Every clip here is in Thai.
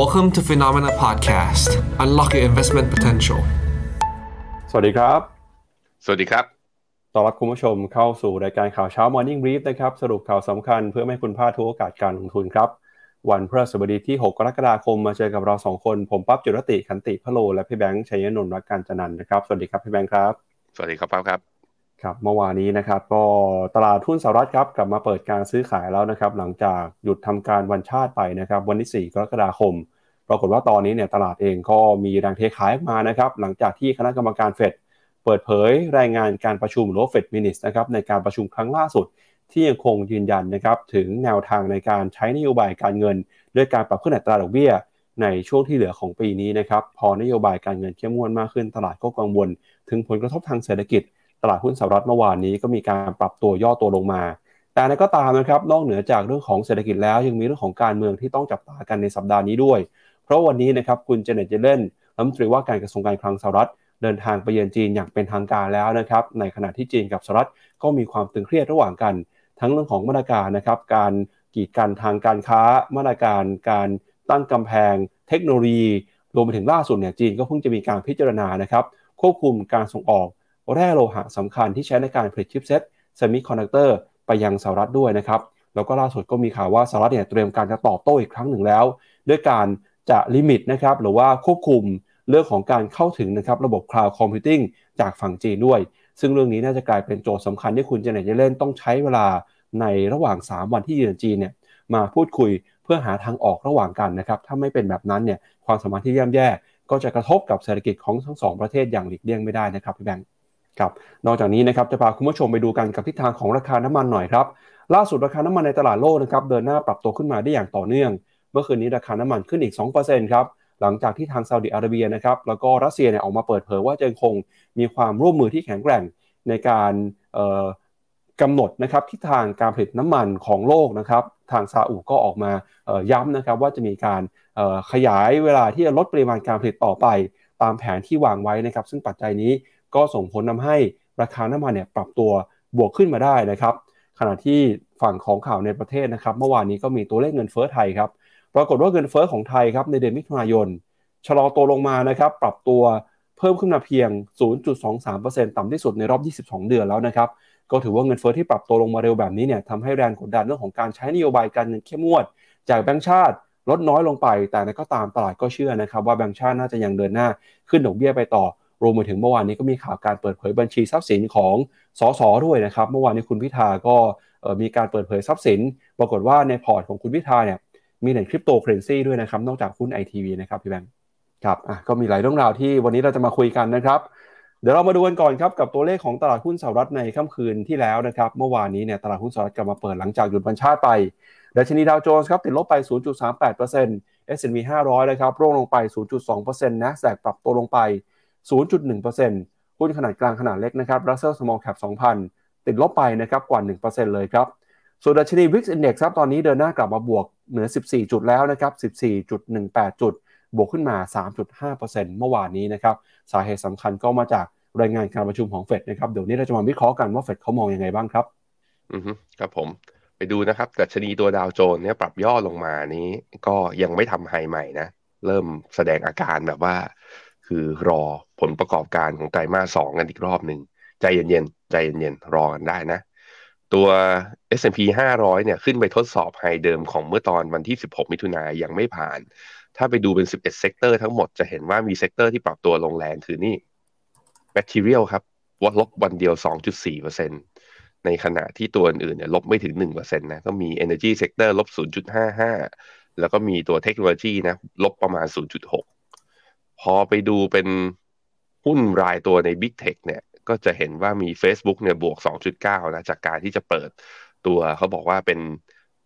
Welcome to Phenomena Podcast. Unlock your investment potential. สวัสดีครับ สวัสดีครับต้อนรับคุณผู้ชมเข้าสู่รายการข่าวเช้า Morning Brief นะครับ สรุปข่าวสำคัญเพื่อไม่ให้คุณพลาดทุกโอกาสการลงทุนครับ วันพฤหัสบดีที่ 6 กรกฎาคมมาเจอกับเรา 2 คน ผมปั๊บจุรติขันติพะโล และพี่แบงค์ชัยนนท์รักการจันนันท์นะครับ สวัสดีครับพี่แบงค์ครับ สวัสดีครับป้าครับ ครับเมื่อวานนี้นะครับก็ตลาดหุ้นสหรัฐครับกลับมาเปิดการซื้อขายแล้วนะครับหลังจากหยุดทำการวันชาติไปนะครับวันที่ 4 กรกฎาคม ปรากฏว่าตอนนี้เนี่ยตลาดเองก็มีแรงเทขายมานะครับหลังจากที่คณะกรรมการเฟดเปิดเผยรายงานการประชุมหรือ Fed Minutes นะครับในการประชุมครั้งล่าสุด ที่ยังคงยืนยันนะครับถึงแนวทางในการใช้นโยบายการเงิน ด้วยการปรับขึ้นอัตราดอกเบี้ยในช่วงที่เหลือของปีนี้นะครับพอนโยบายการเงินเข้มงวดมากขึ้น ตลาดก็กังวล ถึงผลกระทบทางเศรษฐกิจ ตลาดหุ้นสหรัฐเมื่อวานนี้ก็มีการปรับตัวย่อตัวลงมา แต่นั้นก็ตามนะครับนอกเหนือจากเรื่องของเศรษฐกิจแล้วยังมีเรื่องของการเมืองที่ต้องจับตากันในสัปดาห์นี้ด้วย เพราะวันนี้นะครับคุณเจเน็ตเยลเลนรัฐมนตรีว่าการกระทรวงการคลังสหรัฐเดินทางไปเยือนจีนอย่างเป็นทางการแล้วนะครับ ในขณะที่จีนกับสหรัฐก็มีความตึงเครียดระหว่างกัน ทั้งเรื่องของมาตรการนะครับ การกีดกันทางการค้า มาตรการ การตั้งกำแพง เทคโนโลยี รวมไปถึงล่าสุดเนี่ยจีนก็เพิ่งจะมีการพิจารณานะครับ ควบคุมการส่งออก แร่โลหะสำคัญที่ใช้ในการผลิตชิปเซ็ตเซมิคอนดักเตอร์ไปยังสหรัฐด้วยนะครับ แล้วก็ล่าสุดก็มีข่าวว่าสหรัฐเนี่ยเตรียมการจะตอบโต้อีกครั้งหนึ่งแล้ว ด้วยการจะ limit นะครับหรือว่าควบคุมเรื่องของการเข้าถึงนะครับระบบ Cloud Computing จากฝั่งจีนด้วย ซึ่งเรื่องนี้น่าจะกลายเป็นโจทย์สำคัญที่คุณเจเน็ตเยลเลนต้องใช้เวลาในระหว่าง 3 วันที่เยือนจีนเนี่ยมาพูดคุยเพื่อหาทางออกระหว่างกันนะครับ ถ้าไม่เป็นแบบนั้นเนี่ยความสัมพันธ์ที่ย่ำแย่ ก็จะกระทบกับเศรษฐกิจของทั้งสองประเทศอย่างหลีกเลี่ยงไม่ได้นะครับพี่แบงค์ ครับนอกจากนี้นะครับจะพาคุณผู้ชมไปดูกันกับทิศทางของราคาน้ำมันหน่อยครับล่าสุดราคาน้ำมันในตลาดโลกนะครับเดินหน้าปรับตัวขึ้นมาได้อย่างต่อเนื่อง เมื่อคืนนี้ราคาน้ำมันขึ้นอีก 2%ครับหลังจากที่ทางซาอุดิอาระเบียนะครับแล้วก็รัสเซียเนี่ยออกมาเปิดเผยว่าจะคงมีความร่วมมือที่แข็งแกร่งในการกำหนดนะครับทิศทางการผลิตน้ำมันของโลกนะครับทางซาอุก็ออกมาย้ำนะครับว่าจะมีการขยายเวลาที่จะลดปริมาณการผลิตต่อไป ตามแผนที่วางไว้นะครับซึ่งปัจจัยนี้ ก็ส่งผลทาให้ราคาน้ำมันเนี่ยปรับตัวบวกขึ้นมาได้นะครับ ขณะที่ฝั่งของข่าวในประเทศนะครับเมื่อวานนี้ก็มีตัวเลขเงินเฟ้อไทยครับปรากฏว่าเงินเฟ้อของไทยครับในเดือนมิถุนายนชะลอตัวลงมานะครับปรับตัวเพิ่มขึ้นมาเพียง 0.23%ต่ำที่สุดในรอบ 22 เดือนแล้วนะครับก็ถือว่าเงินเฟ้อที่ปรับตัวลงมาเร็วแบบนี้เนี่ยทำให้แรงกดดันเรื่องของการใช้นโยบายการเงินเข้มงวด จากแบงก์ชาติลดน้อยลงไป แต่ก็ตามตลาดก็เชื่อนะครับว่าแบงก์ชาติน่าจะยังเดินหน้าขึ้นดอกเบี้ยไปต่อ รวมไปถึงเมื่อวานนี้ก็มีข่าวการเปิดเผยบัญชีทรัพย์สินของสสด้วยนะครับ เมื่อวานนี้คุณพิธาก็มีการเปิดเผยทรัพย์สิน ปรากฏว่าในพอร์ตของคุณพิธาเนี่ยมีเหรียญคริปโตเคอร์เรนซีด้วยนะครับ นอกจากหุ้นไอทีวีนะครับพี่แบงค์ครับอะก็มีหลายเรื่องราวที่วันนี้เราจะมาคุยกันนะครับ เดี๋ยวเรามาดูกันก่อนครับกับตัวเลขของตลาดหุ้นสหรัฐในค่ำคืนที่แล้วนะครับ เมื่อวานนี้เนี่ยตลาดหุ้นสหรัฐกลับมาเปิดหลังจากหยุดวันชาติไปดัชนีดาวโจนส์ครับติดลบไป 0.38% S&P 500 นะครับร่วงลงไป 0.2% NASDAQ ปรับตัวลงไป 0.1%หุ้นขนาดกลางขนาดเล็กนะครับ Russell Small Cap 2,000 ติดลบไปนะครับกว่า 1%เลยครับส่วนดัชนี Wix Index ครับตอนนี้เดินหน้ากลับมาบวกเหนือ 14 จุดแล้วนะครับ 14.18 จุด บวกขึ้นมา 3.5%เมื่อวานนี้นะครับ สาเหตุสำคัญก็มาจากรายงานการประชุมของเฟดนะครับ เดี๋ยวนี้เราจะมาวิเคราะห์กันว่าเฟดเขามองยังไงบ้างครับ อือฮึครับผม ไปดูนะครับดัชนีตัวดาวโจนส์เนี่ยปรับย่อลงมานี้ ก็ยังไม่ทำ high ใหม่นะ เริ่มแสดงอาการแบบว่า คือรอ ผลประกอบการของไตรมาสสองกันอีกรอบหนึ่งใจเย็นๆใจเย็นๆรอกันได้นะ ตัว S&P 500 เนี่ยขึ้นไปทดสอบ high เดิมของเมื่อตอนวันที่ 16 มิถุนายังไม่ผ่าน ถ้าไปดูเป็น 11 sector ทั้งหมดจะเห็นว่ามี sector ที่ปรับตัวลงแรงคือนี่ Material ครับวัดลบวันเดียว 2.4%ในขณะที่ตัวอื่นเนี่ยลบไม่ถึง 1%นะก็มี Energy Sector ลบ 0.55 แล้วก็มีตัวเทคโนโลยีนะลบประมาณ 0.6 พอไปดูเป็น หุ้นรายตัวใน Big Tech เนี่ยก็จะเห็นว่ามี Facebook เนี่ยบวก 2.9 นะ จากการที่จะเปิดตัวเขาบอกว่าเป็น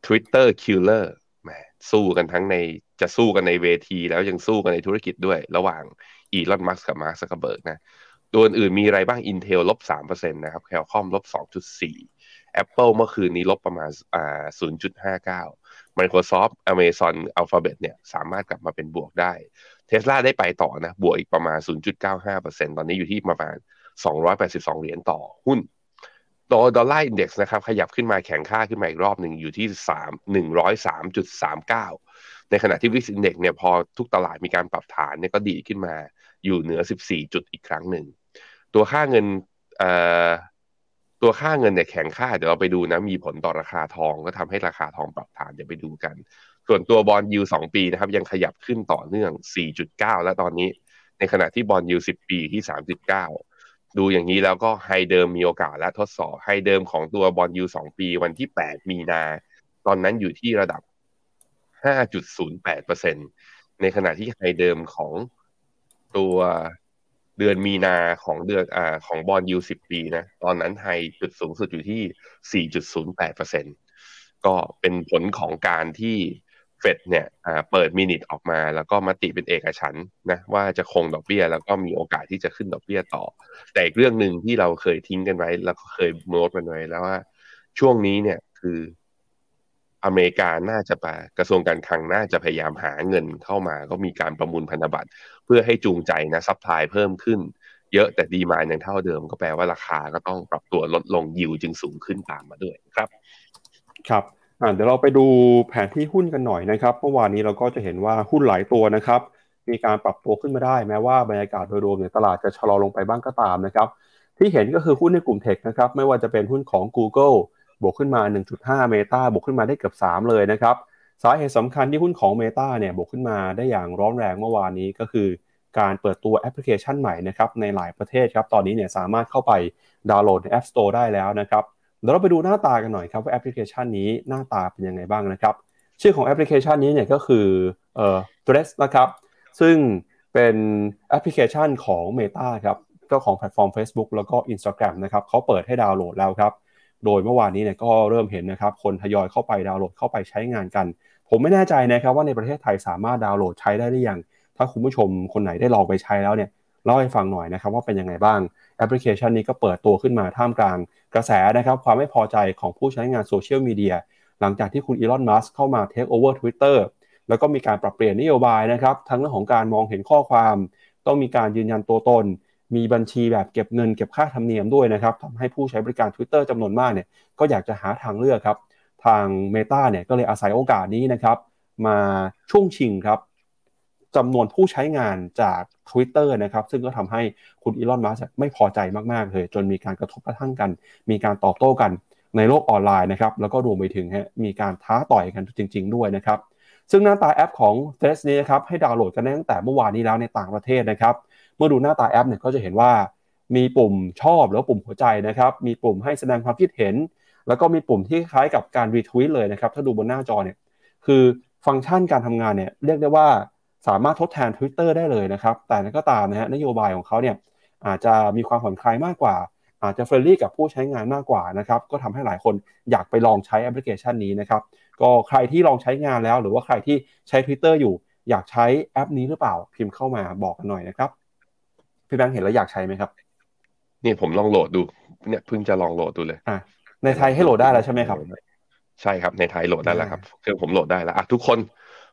Twitter Killer แหมสู้กันทั้งในจะสู้กันในเวที แล้วยังสู้กันในธุรกิจด้วย ระหว่างอีลอนมัสก์กับมาร์คซักเคอร์เบิร์กนะ ตัวอื่นมีอะไรบ้าง Intel ลบ3%นะครับ Qualcomm ลบ2.4 Apple เมื่อคืนนี้ลบประมาณอ่า0.59 Microsoft Amazon Alphabet เนี่ยสามารถกลับมาเป็นบวกได้ Tesla ได้ไปต่อนะ บวกอีกประมาณ 0.95%ตอนนี้อยู่ที่ประมาณ 282 เหรียญต่อหุ้นตัว Dollar Index นะครับ ขยับขึ้นมาแข็งค่าขึ้นมาอีกรอบหนึ่งอยู่ที่3 103.39 ในขณะที่ VIX Index เนี่ยพอทุกตลาดมีการปรับฐานเนี่ยก็ดีขึ้นมาอยู่เหนือ 14 จุดอีกครั้งหนึ่ง ตัวค่าเงิน ตัวค่าเงินเนี่ยแข็งค่าเดี๋ยวเราไปดูนะมีผลต่อราคาทองก็ทำให้ราคาทองปรับฐานเดี๋ยวไปดูกัน ส่วนตัว bond yield สองปีนะครับยังขยับขึ้นต่อเนื่อง 4.9 แล้วตอนนี้ ในขณะที่ bond yield 10ปีที่ 39 ดูอย่างนี้แล้วก็ high เดิมมีโอกาสและทดสอบ high เดิมของตัว bond yield สองปีวันที่ 8 มีนา ตอนนั้นอยู่ที่ระดับ 5.08%ในขณะที่ high เดิมของตัว เดือนมีนาของเดือนอ่าของ bond yield สิบปีนะ ตอนนั้น high จุดสูงสุดอยู่ที่ 4.08%ก็เป็นผลของการที่เฟดเนี่ยเปิด minutes ออกมาแล้วก็มติเป็นเอกฉันท์นะว่าจะคงดอกเบี้ย แล้วก็มีโอกาสที่จะขึ้นดอกเบี้ยต่อ แต่อีกเรื่องหนึ่งที่เราเคยทิ้งกันไว้ แล้วก็เคยโน้ตกันไว้แล้วว่าช่วงนี้เนี่ยคือ อเมริกาน่าจะไปกระทรวงการคลังน่าจะพยายามหาเงินเข้ามา ก็มีการประมูลพันธบัตรเพื่อให้จูงใจนะ supply เพิ่มขึ้น เยอะแต่ demand ยังเท่าเดิม ก็แปลว่าราคาก็ต้องปรับตัวลดลงยิวจึงสูงขึ้นตามมาด้วยครับ ครับเดี๋ยวเราไปดูแผนที่หุ้นกันหน่อยนะครับเมื่อวานนี้เราก็จะเห็นว่าหุ้นหลายตัวนะครับ มีการปรับตัวขึ้นมาได้ แม้ว่าบรรยากาศโดยรวมเนี่ยตลาดจะชะลอลงไปบ้างก็ตามนะครับ ที่เห็นก็คือหุ้นในกลุ่ม tech นะครับไม่ว่าจะเป็นหุ้นของ Google บวกขึ้นมา 1.5 Meta บวกขึ้นมาได้เกือบ 3 เลยนะครับ สาเหตุสำคัญที่หุ้นของ Meta เนี่ยบวกขึ้นมาได้อย่างร้อนแรงเมื่อวานนี้ก็คือ การเปิดตัวแอปพลิเคชันใหม่นะครับในหลายประเทศครับ ตอนนี้เนี่ยสามารถเข้าไปดาวน์โหลดใน App Store ได้แล้วนะครับเดี๋ยวเราไปดูหน้าตากันหน่อยครับว่าแอปพลิเคชันนี้หน้าตาเป็นยังไงบ้างนะครับ ชื่อของแอปพลิเคชันนี้เนี่ยก็คือเอ่อ Threads นะครับ ซึ่งเป็นแอปพลิเคชันของ Meta ครับเจ้าของแพลตฟอร์ม Facebook แล้วก็ Instagram นะครับเขาเปิดให้ดาวน์โหลดแล้วครับ โดยเมื่อวานนี้เนี่ยก็เริ่มเห็นนะครับคนทยอยเข้าไปดาวน์โหลดเข้าไปใช้งานกัน ผมไม่แน่ใจนะครับว่าในประเทศไทยสามารถดาวน์โหลดใช้ได้หรือยังถ้าคุณผู้ชมคนไหนได้ลองไปใช้แล้วเนี่ยเล่าให้ฟังหน่อยนะครับว่าเป็นยังไงบ้างแอปพลิเคชันนี้ก็เปิดตัวขึ้นมาท่ามกลางกระแสนะครับความไม่พอใจของผู้ใช้งานโซเชียลมีเดียหลังจากที่คุณอีลอนมัสก์เข้ามา takeover Twitterแล้วก็มีการปรับเปลี่ยนนโยบายนะครับทั้งเรื่องของการมองเห็นข้อความ ต้องมีการยืนยันตัวตน มีบัญชีแบบเก็บเงินเก็บค่าธรรมเนียมด้วยนะครับทำให้ผู้ใช้บริการ Twitter จำนวนมากเนี่ยก็อยากจะหาทางเลือกครับ ทาง Meta เนี่ยก็เลยอาศัยโอกาสนี้นะครับ มาช่วงชิงครับจำนวนผู้ใช้งานจาก Twitter นะครับ ซึ่งก็ทำให้คุณอีลอนมัสไม่พอใจมาก ๆ เลย จนมีการกระทบกระทั่งกัน มีการตอบโต้กันในโลกออนไลน์นะครับ แล้วก็รวมไปถึงฮะมีการท้าต่อยกันจริง ๆ ด้วยนะครับ ซึ่งหน้าตาแอปของ t h r e a d นี้นะครับ ให้ดาวน์โหลดกันได้ตั้งแต่เมื่อวานนี้แล้วในต่างประเทศนะครับ เมื่อดูหน้าตาแอปเนี่ยก็จะเห็นว่ามีปุ่มชอบหรือปุ่มหัวใจนะครับ มีปุ่มให้แสดงความคิดเห็น แล้วก็มีปุ่มที่คล้ายกับการรีทวิตเลยนะครับ ถ้าดูบนหน้าจอเนี่ย คือฟังก์ชันการทำงานเนี่ยเรียกได้ว่าสามารถทดแทน Twitter ได้เลยนะครับ แต่นั้นก็ตามนะฮะนโยบายของเขาเนี่ยอาจจะมีความผ่อนคลายมากกว่า อาจจะ friendly กับผู้ใช้งานมากกว่านะครับ ก็ทำให้หลายคนอยากไปลองใช้แอปพลิเคชันนี้นะครับ ก็ใครที่ลองใช้งานแล้ว หรือว่าใครที่ใช้ Twitter อยู่ อยากใช้แอปนี้หรือเปล่า พิมพ์เข้ามาบอกกันหน่อยนะครับ พี่แบงค์เห็นแล้วอยากใช้ไหมครับ นี่ผมลองโหลดดู เนี่ยเพิ่งจะลองโหลดดูเลยอ่าในไทยให้โหลดได้แล้วใช่ไหมครับ ใช่ครับในไทยโหลดได้แล้วครับเครื่องผมโหลดได้แล้วอะทุกคน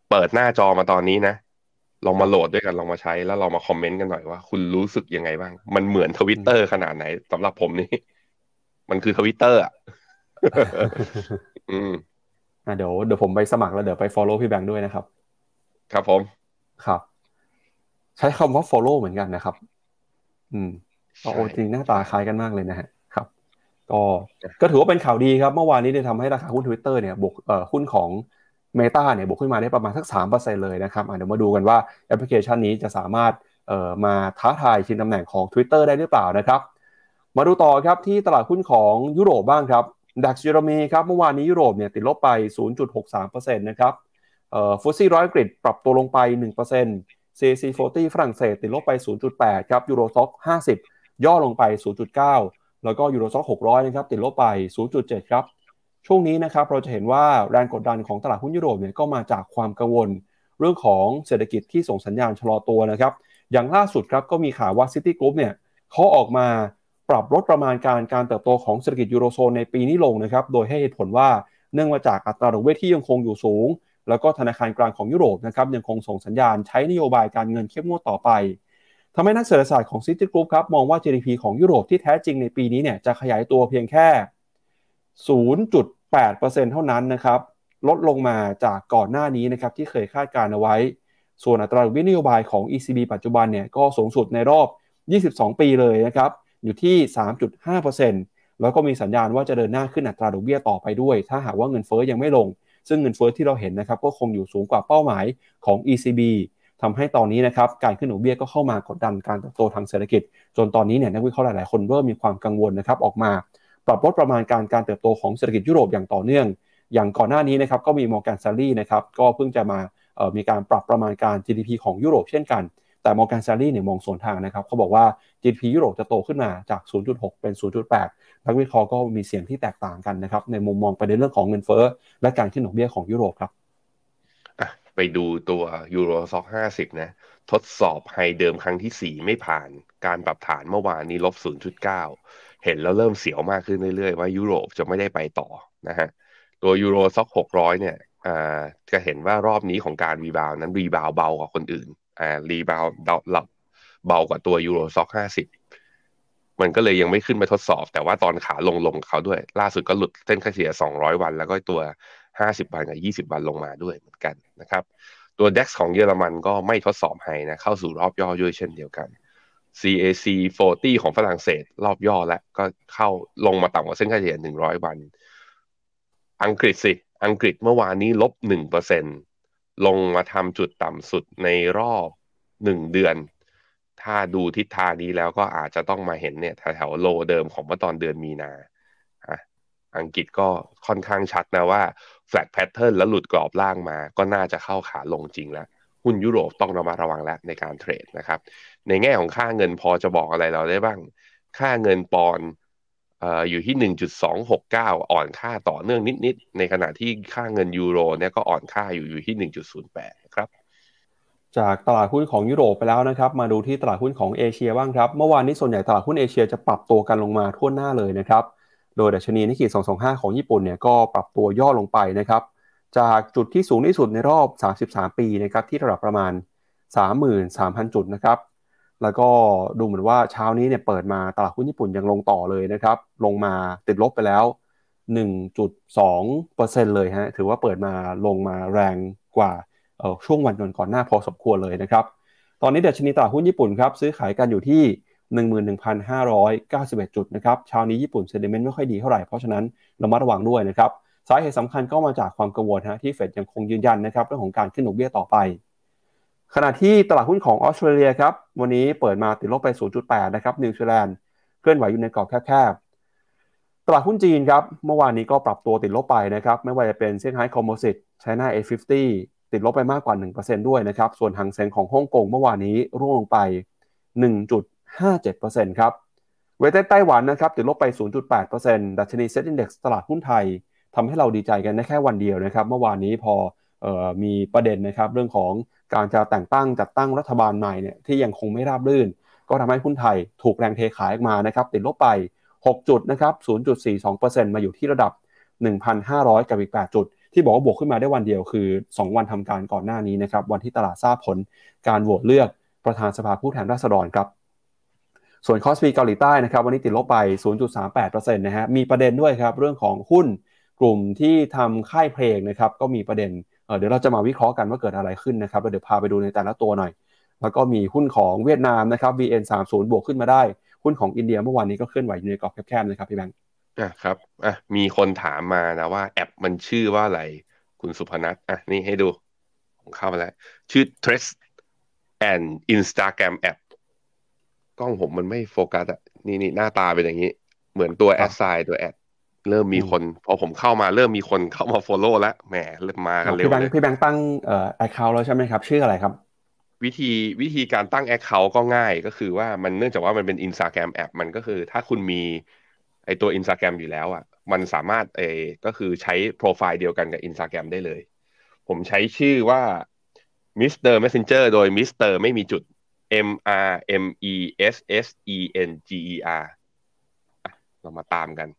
เปิดหน้าจอมาตอนนี้นะลองมาโหลดด้วยกันลองมาใช้แล้วเรามาคอมเมนต์กันหน่อยว่า คุณรู้สึกยังไงบ้าง มันเหมือนทวิตเตอร์ขนาดไหนสำหรับผมนี่ มันคือทวิตเตอร์อะอืมอ่าเดี๋ยวเดี๋ยวผมไปสมัครแล้วเดี๋ยวไป follow พี่แบงค์ด้วยนะครับ ครับผม ครับ ใช้คำว่า follow เหมือนกันนะครับ อืมโอ้จริงหน้าตาคล้ายกันมากเลยนะฮะครับ ก็ก็ถือว่าเป็นข่าวดีครับ เมื่อวานนี้เนี่ยทำให้ราคาหุ้นทวิตเตอร์เนี่ยบวกเอ่อหุ้นของ Meta เนี่ยบวกขึ้นมาได้ประมาณสักสามเปอร์เซ็นต์เลยนะครับเดี๋ยวมาดูกันว่าแอปพลิเคชันนี้จะสามารถเอ่อมาท้าทายชิงตำแหน่งของ Twitter ได้หรือเปล่านะครับ มาดูต่อครับที่ตลาดหุ้นของยุโรปบ้างครับ DAX เยอรมนีครับเมื่อวานนี้ยุโรปเนี่ยติดลบไป 0.63%นะครับเอ่อ FTSE ร้อยอังกฤษปรับตัวลงไป 1% CAC 40 ฝรั่งเศสติดลบไป 0.8 ครับ Euro Stoxx 50 ย่อลงไป 0.9 แล้วก็ Euro Stoxx 600 นะครับ ติดลบไป 0.7 ครับ ช่วงนี้นะครับ เราจะเห็นว่าแรงกดดันของตลาดหุ้นยุโรปเนี่ยก็มาจากความกังวล เรื่องของเศรษฐกิจที่ส่งสัญญาณชะลอตัวนะครับ อย่างล่าสุดครับก็มีข่าวว่าซิตี้กรุ๊ปเนี่ยเขาออกมาปรับลดประมาณการการเติบโตของเศรษฐกิจยูโรโซนในปีนี้ลงนะครับ โดยให้เหตุผลว่าเนื่องมาจากอัตราดอกเบี้ยที่ยังคงอยู่สูง แล้วก็ธนาคารกลางของยุโรปนะครับยังคงส่งสัญญาณใช้นโยบายการเงินเข้มงวดต่อไปทำให้นักเศรษฐศาสตร์ของซิตี้กรุ๊ปครับมองว่า GDP ของยุโรปที่แท้จริงในปีนี้เนี่ยจะขยายตัวเพียงแค่ 0.8%เท่านั้นนะครับลดลงมาจากก่อนหน้านี้นะครับที่เคยคาดการเอาไว้ ส่วนอัตราดอกเบี้ยนโยบายของ ECB ปัจจุบันเนี่ยก็สูงสุดในรอบ 22 ปีเลยนะครับอยู่ที่ 3.5%แล้วก็มีสัญญาณว่าจะเดินหน้าขึ้นอัตราดอกเบี้ยต่อไปด้วย ถ้าหากว่าเงินเฟ้อยังไม่ลง ซึ่งเงินเฟ้อที่เราเห็นนะครับก็คงอยู่สูงกว่าเป้าหมายของ ECB ทำให้ตอนนี้นะครับการขึ้นดอกเบี้ยก็เข้ามากดดันการเติบโตทางเศรษฐกิจ จนตอนนี้เนี่ยนักวิเคราะห์หลาย ๆ คนเริ่มมีความกังวลนะครับออกมา ปรับลดประมาณการการเติบโตของเศรษฐกิจยุโรปอย่างต่อเนื่อง อย่างก่อนหน้านี้นะครับก็มีมอร์แกน สแตนลีย์นะครับก็เพิ่งจะมามีการปรับประมาณการ GDP ของยุโรปเช่นกัน แต่มอร์แกน สแตนลีย์เนี่ยมองสวนทางนะครับเขาบอกว่า GDP ยุโรปจะโตขึ้นมาจาก 0.6 เป็น 0.8 นักวิเคราะห์ก็มีเสียงที่แตกต่างกันนะครับในมุมมองประเด็นเรื่องของเงินเฟ้อและการขึ้นดอกเบี้ยของยุโรปครับไปดูตัวEuro Stoxx ห้าสิบนะ ทดสอบ high เดิมครั้งที่สี่ไม่ผ่านการปรับฐานเมื่อวานนี้ลบ0.9เห็นแล้วเริ่มเสียวมากขึ้นเรื่อยๆ ว่ายุโรปจะไม่ได้ไปต่อนะฮะตัว Euro Stoxx 600เนี่ยจะเห็นว่ารอบนี้ของการ rebound นั้น rebound เบากว่าคนอื่น อ่า rebound เบาเบากว่าตัว Euro Stoxx 50มันก็เลยยังไม่ขึ้นไปทดสอบ แต่ว่าตอนขาลงลงเขาด้วย ล่าสุดก็หลุดเส้นค่าเฉลี่ย200 วัน แล้วก็ตัว 50 วันกับ 20 วันลงมาด้วยเหมือนกันนะครับ ตัว DAX ของเยอรมันก็ไม่ทดสอบไฮนะ เข้าสู่รอบย่อด้วยเช่นเดียวกัน CAC 40 ของฝรั่งเศส รอบย่อแล้วก็เข้าลงมาต่ำกว่าเส้นค่าเฉลี่ย 100 วัน อังกฤษสิ อังกฤษเมื่อวานนี้ลบ1% ลงมาทำจุดต่ำสุดในรอบ1เดือน ถ้าดูทิศทางนี้แล้วก็อาจจะต้องมาเห็นเนี่ยแถวๆโลเดิมของเมื่อตอนเดือนมีนาอังกฤษก็ค่อนข้างชัดนะว่า flat pattern แล้วหลุดกรอบล่างมา ก็น่าจะเข้าขาลงจริงแล้ว หุ้นยุโรปต้องระมัดระวังแล้วในการเทรดนะครับ ในแง่ของค่าเงินพอจะบอกอะไรเราได้บ้าง ค่าเงินปอนด์ อยู่ที่ 1.269 อ่อนค่าต่อเนื่องนิด ๆ ในขณะที่ค่าเงินยูโรเนี่ยก็อ่อนค่าอยู่อยู่ที่ 1.08 ครับ จากตลาดหุ้นของยุโรปไปแล้วนะครับ มาดูที่ตลาดหุ้นของเอเชียบ้างครับ เมื่อวานนี้ส่วนใหญ่ตลาดหุ้นเอเชียจะปรับตัวกันลงมาทั่วหน้าเลยนะครับ โดยดัชนีนิกเกิ225 ของญี่ปุ่นเนี่ยก็ปรับตัวย่อลงไปนะครับ จากจุดที่สูงที่สุดในรอบ 33 ปีนะครับที่ระดับประมาณ 33,000 จุดนะครับ แล้วก็ดูเหมือนว่าเช้านี้เนี่ยเปิดมาตลาดหุ้นญี่ปุ่นยังลงต่อเลยนะครับ ลงมาติดลบไปแล้ว 1.2%เลยฮะ ถือว่าเปิดมาลงมาแรงกว่าช่วงวันก่อนก่อนหน้าพอสมควรเลยนะครับ ตอนนี้เดัชนีตลาดหุ้นญี่ปุ่นครับซื้อขายกันอยู่ที่11,591 จุดนะครับเช้านี้ญี่ปุ่น sentiment ไม่ค่อยดีเท่าไหร่ เพราะฉะนั้นระมัดระวังด้วยนะครับ สาเหตุสำคัญก็มาจากความกังวลฮะที่เฟดยังคงยืนยันนะครับเรื่องของการขึ้นดอกเบี้ยต่อไป ขณะที่ตลาดหุ้นของออสเตรเลียครับวันนี้เปิดมาติดลบไป 0.8 นะครับนิวซีแลนด์เคลื่อนไหวอยู่ในกรอบแคบๆ ตลาดหุ้นจีนครับเมื่อวานนี้ก็ปรับตัวติดลบไปนะครับไม่ว่าจะเป็นเซี่ยงไฮ้คอมโพสิตไชน่า A50 ติดลบไปมากกว่า 1%ด้วยนะครับส่วนฮั่งเส็งของฮ่องกงเมื่อวานนี้ร่วงลงไป 1.57%ครับ Weight ไต้หวันนะครับติดลบไป 0.8%ดัชนี SET Index ตลาดหุ้นไทยทำให้เราดีใจกันได้แค่วันเดียวนะครับเมื่อวานนี้พอเอ่อมีประเด็นนะครับเรื่องของ การจะแต่งตั้งจัดตั้งรัฐบาลใหม่เนี่ยที่ยังคงไม่ราบรื่น ก็ทำให้หุ้นไทยถูกแรงเทขายออกมานะครับติดลบไป 6 จุดนะครับ 0.42%มาอยู่ที่ระดับ 1,500 กับอีก 8 จุด ที่บอกว่าบวกขึ้นมาได้วันเดียวคือ 2 วันทำการก่อนหน้านี้นะครับวันที่ตลาดทราบผลการโหวตเลือกประธานสภาผู้แทนราษฎรครับส่วนคอสปีเกาหลีใต้นะครับวันนี้ติดลบไป 0.38%นะฮะมีประเด็นด้วยครับเรื่องของหุ้นกลุ่มที่ทำค่ายเพลงนะครับก็มีประเด็น เเดี๋ยวเราจะมาวิเคราะห์กันว่าเกิดอะไรขึ้นนะครับเดี๋ยวพาไปดูในแต่ละตัวหน่อย แล้วก็มีหุ้นของเวียดนามนะครับ VN30 บวกขึ้นมาได้ หุ้นของอินเดียเมื่อวานนี้ก็เคลื่อนไหวอยู่ในกรอบแคบๆนะครับพี่แบงค์อะครับอะมีคนถามมานะว่าแอปมันชื่อว่าอะไรคุณสุพนัทอะนี่ให้ดูผมเข้ามาแล้ว ชื่อ Trace and Instagram App กล้องผมมันไม่โฟกัสอะนี่นี่หน้าตาเป็นอย่างนี้ เหมือนตัวแอดไซน์ตัวแอด เริ่มมีคนพอผมเข้ามาเริ่มมีคนเข้ามา Follow แล้วแหมเริ่มมากันเร็วพี่แบงเลค์ยพี่แบงค์ตั้งเอ่อ account แล้วใช่ไหมครับ ชื่ออะไรครับ วิธีวิธีการตั้ง Account ก็ง่ายก็คือว่ามันเนื่องจากว่ามันเป็น Instagram App มันก็คือถ้าคุณมีไอตัว Instagram อยู่แล้วอะมันสามารถเออก็คือใช้โปรไฟล์เดียวกันกับ Instagram ได้เลย ผมใช้ชื่อว่า Mr. Messenger โดย Mr. ไม่มีจุด M R M E S S E N G E R อะเรามาตามกัน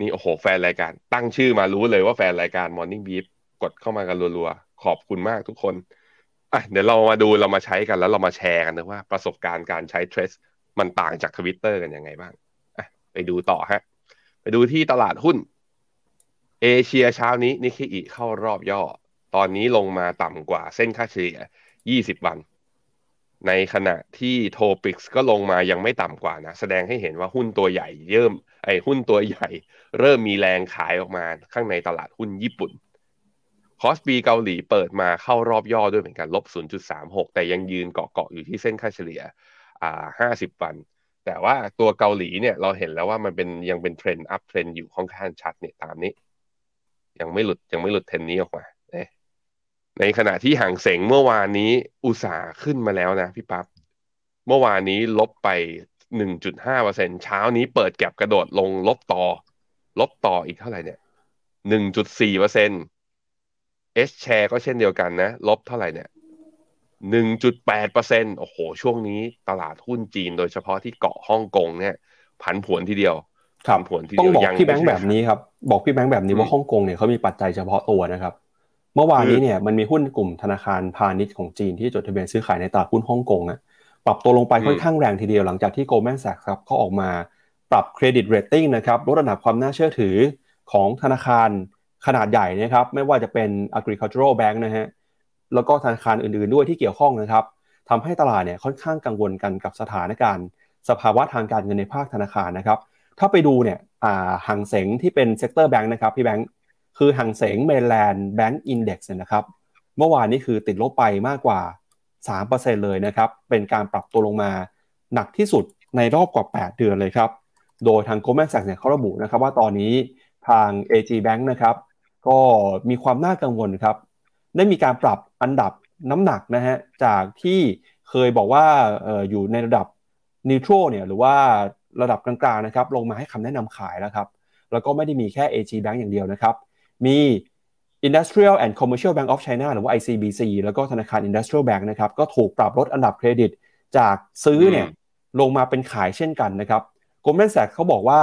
นี่โอ้โหแฟนรายการ ตั้งชื่อมารู้เลยว่าแฟนรายการ Morning Beef กดเข้ามากันรัวๆ ขอบคุณมากทุกคนอะเดี๋ยวเรามาดูเรามาใช้กันแล้วเรามาแชร์กันนะว่า ประสบการณ์การใช้เทรสมันต่างจากทวิตเตอร์กันยังไงบ้างอะไปดูต่อฮะ ไปดูที่ตลาดหุ้น เอเชียเช้านี้นิเคอิเข้ารอบย่อ ตอนนี้ลงมาต่ำกว่าเส้นค่าเฉลี่ย 20 วัน ในขณะที่โทปิกส์ก็ลงมายังไม่ต่ำกว่านะ แสดงให้เห็นว่าหุ้นตัวใหญ่เยิ่มไอ้หุ้นตัวใหญ่ เริ่มมีแรงขายออกมาข้างในตลาดหุ้นญี่ปุ่นคอสปีเกาหลีเปิดมาเข้ารอบย่อด้วยเหมือนกันลบ 0.36 แต่ยังยืนเกาะๆอยู่ที่เส้นค่าเฉลี่ยอ่า50 วัน แต่ว่าตัวเกาหลีเนี่ยเราเห็นแล้วว่ามันเป็นยังเป็น trend uptrend อยู่ค่อนข้างชัดเนี่ยตามนี้ ยังไม่หลุดยังไม่หลุดเทรนนี้ออกมา ในขณะที่ฮั่งเส็งเมื่อวานนี้อุตส่าห์ขึ้นมาแล้วนะพี่ปับ๊บเมื่อวานนี้ลบไป 1.5%เช้านี้เปิด gap กระโดดลงลบต่อ ลบต่ออีกเท่าไหร่เนี่ย 1.4% H-Share ก็เช่นเดียวกันนะ ลบเท่าไหร่เนี่ย 1.8%โอ้โห ช่วงนี้ตลาดหุ้นจีนโดยเฉพาะที่เกาะฮ่องกงเนี่ย ผันผวนทีเดียวครับผวนทีเดียวต้องบอกพี่แบงค์แบบนี้ครับ บอกพี่แบงค์แบบนี้ว่าฮ่องกงเนี่ยเขามีปัจจัยเฉพาะตัวนะครับ เมื่อวานนี้เนี่ยมันมีหุ้นกลุ่มธนาคารพาณิชย์ของจีนที่จดทะเบียนซื้อขายในตลาดหุ้นฮ่องกงอะปรับตัวลงไปค่อนข้างแรงทีเดียวหลังจากที่ Goldman Sachs ครับเขาออกมาปรับ credit rating นะครับลดระดับความน่าเชื่อถือของธนาคารขนาดใหญ่นะครับไม่ว่าจะเป็น Agricultural Bank นะฮะแล้วก็ธนาคารอื่นๆด้วยที่เกี่ยวข้องนะครับทำให้ตลาดเนี่ยค่อนข้างกังวลกันกับสถานการณ์ สภาวะทางการเงินในภาคธนาคารนะครับ ถ้าไปดูเนี่ยฮั่งเส็งที่เป็น sector bank นะครับพี่แบงค์ คือฮั่งเส็ง Mainland Bank Index นะครับ เมื่อวานนี้คือติดลบไปมากกว่า 3%เลยนะครับ เป็นการปรับตัวลงมาหนักที่สุดในรอบกว่า 8 เดือนเลยครับ โดยทาง Goldman Sachs เนี่ยเขาระบุนะครับว่าตอนนี้ทาง AG Bank นะครับ ก็มีความน่ากังวลครับ ได้มีการปรับอันดับน้ำหนักนะฮะ จากที่เคยบอกว่าอออยู่ในระดับนิวทรัลเนี่ยหรือว่าระดับกลางๆนะครับ ลงมาให้คำแนะนำขายแล้วครับ แล้วก็ไม่ได้มีแค่ AG Bank อย่างเดียวนะครับ มี Industrial and Commercial Bank of China หรือว่า ICBC แล้วก็ธนาคาร Industrial Bank นะครับก็ถูกปรับลดอันดับเครดิตจากซื้อเนี่ยลงมาเป็นขายเช่นกันนะครับ Goldman Sachs เขาบอกว่า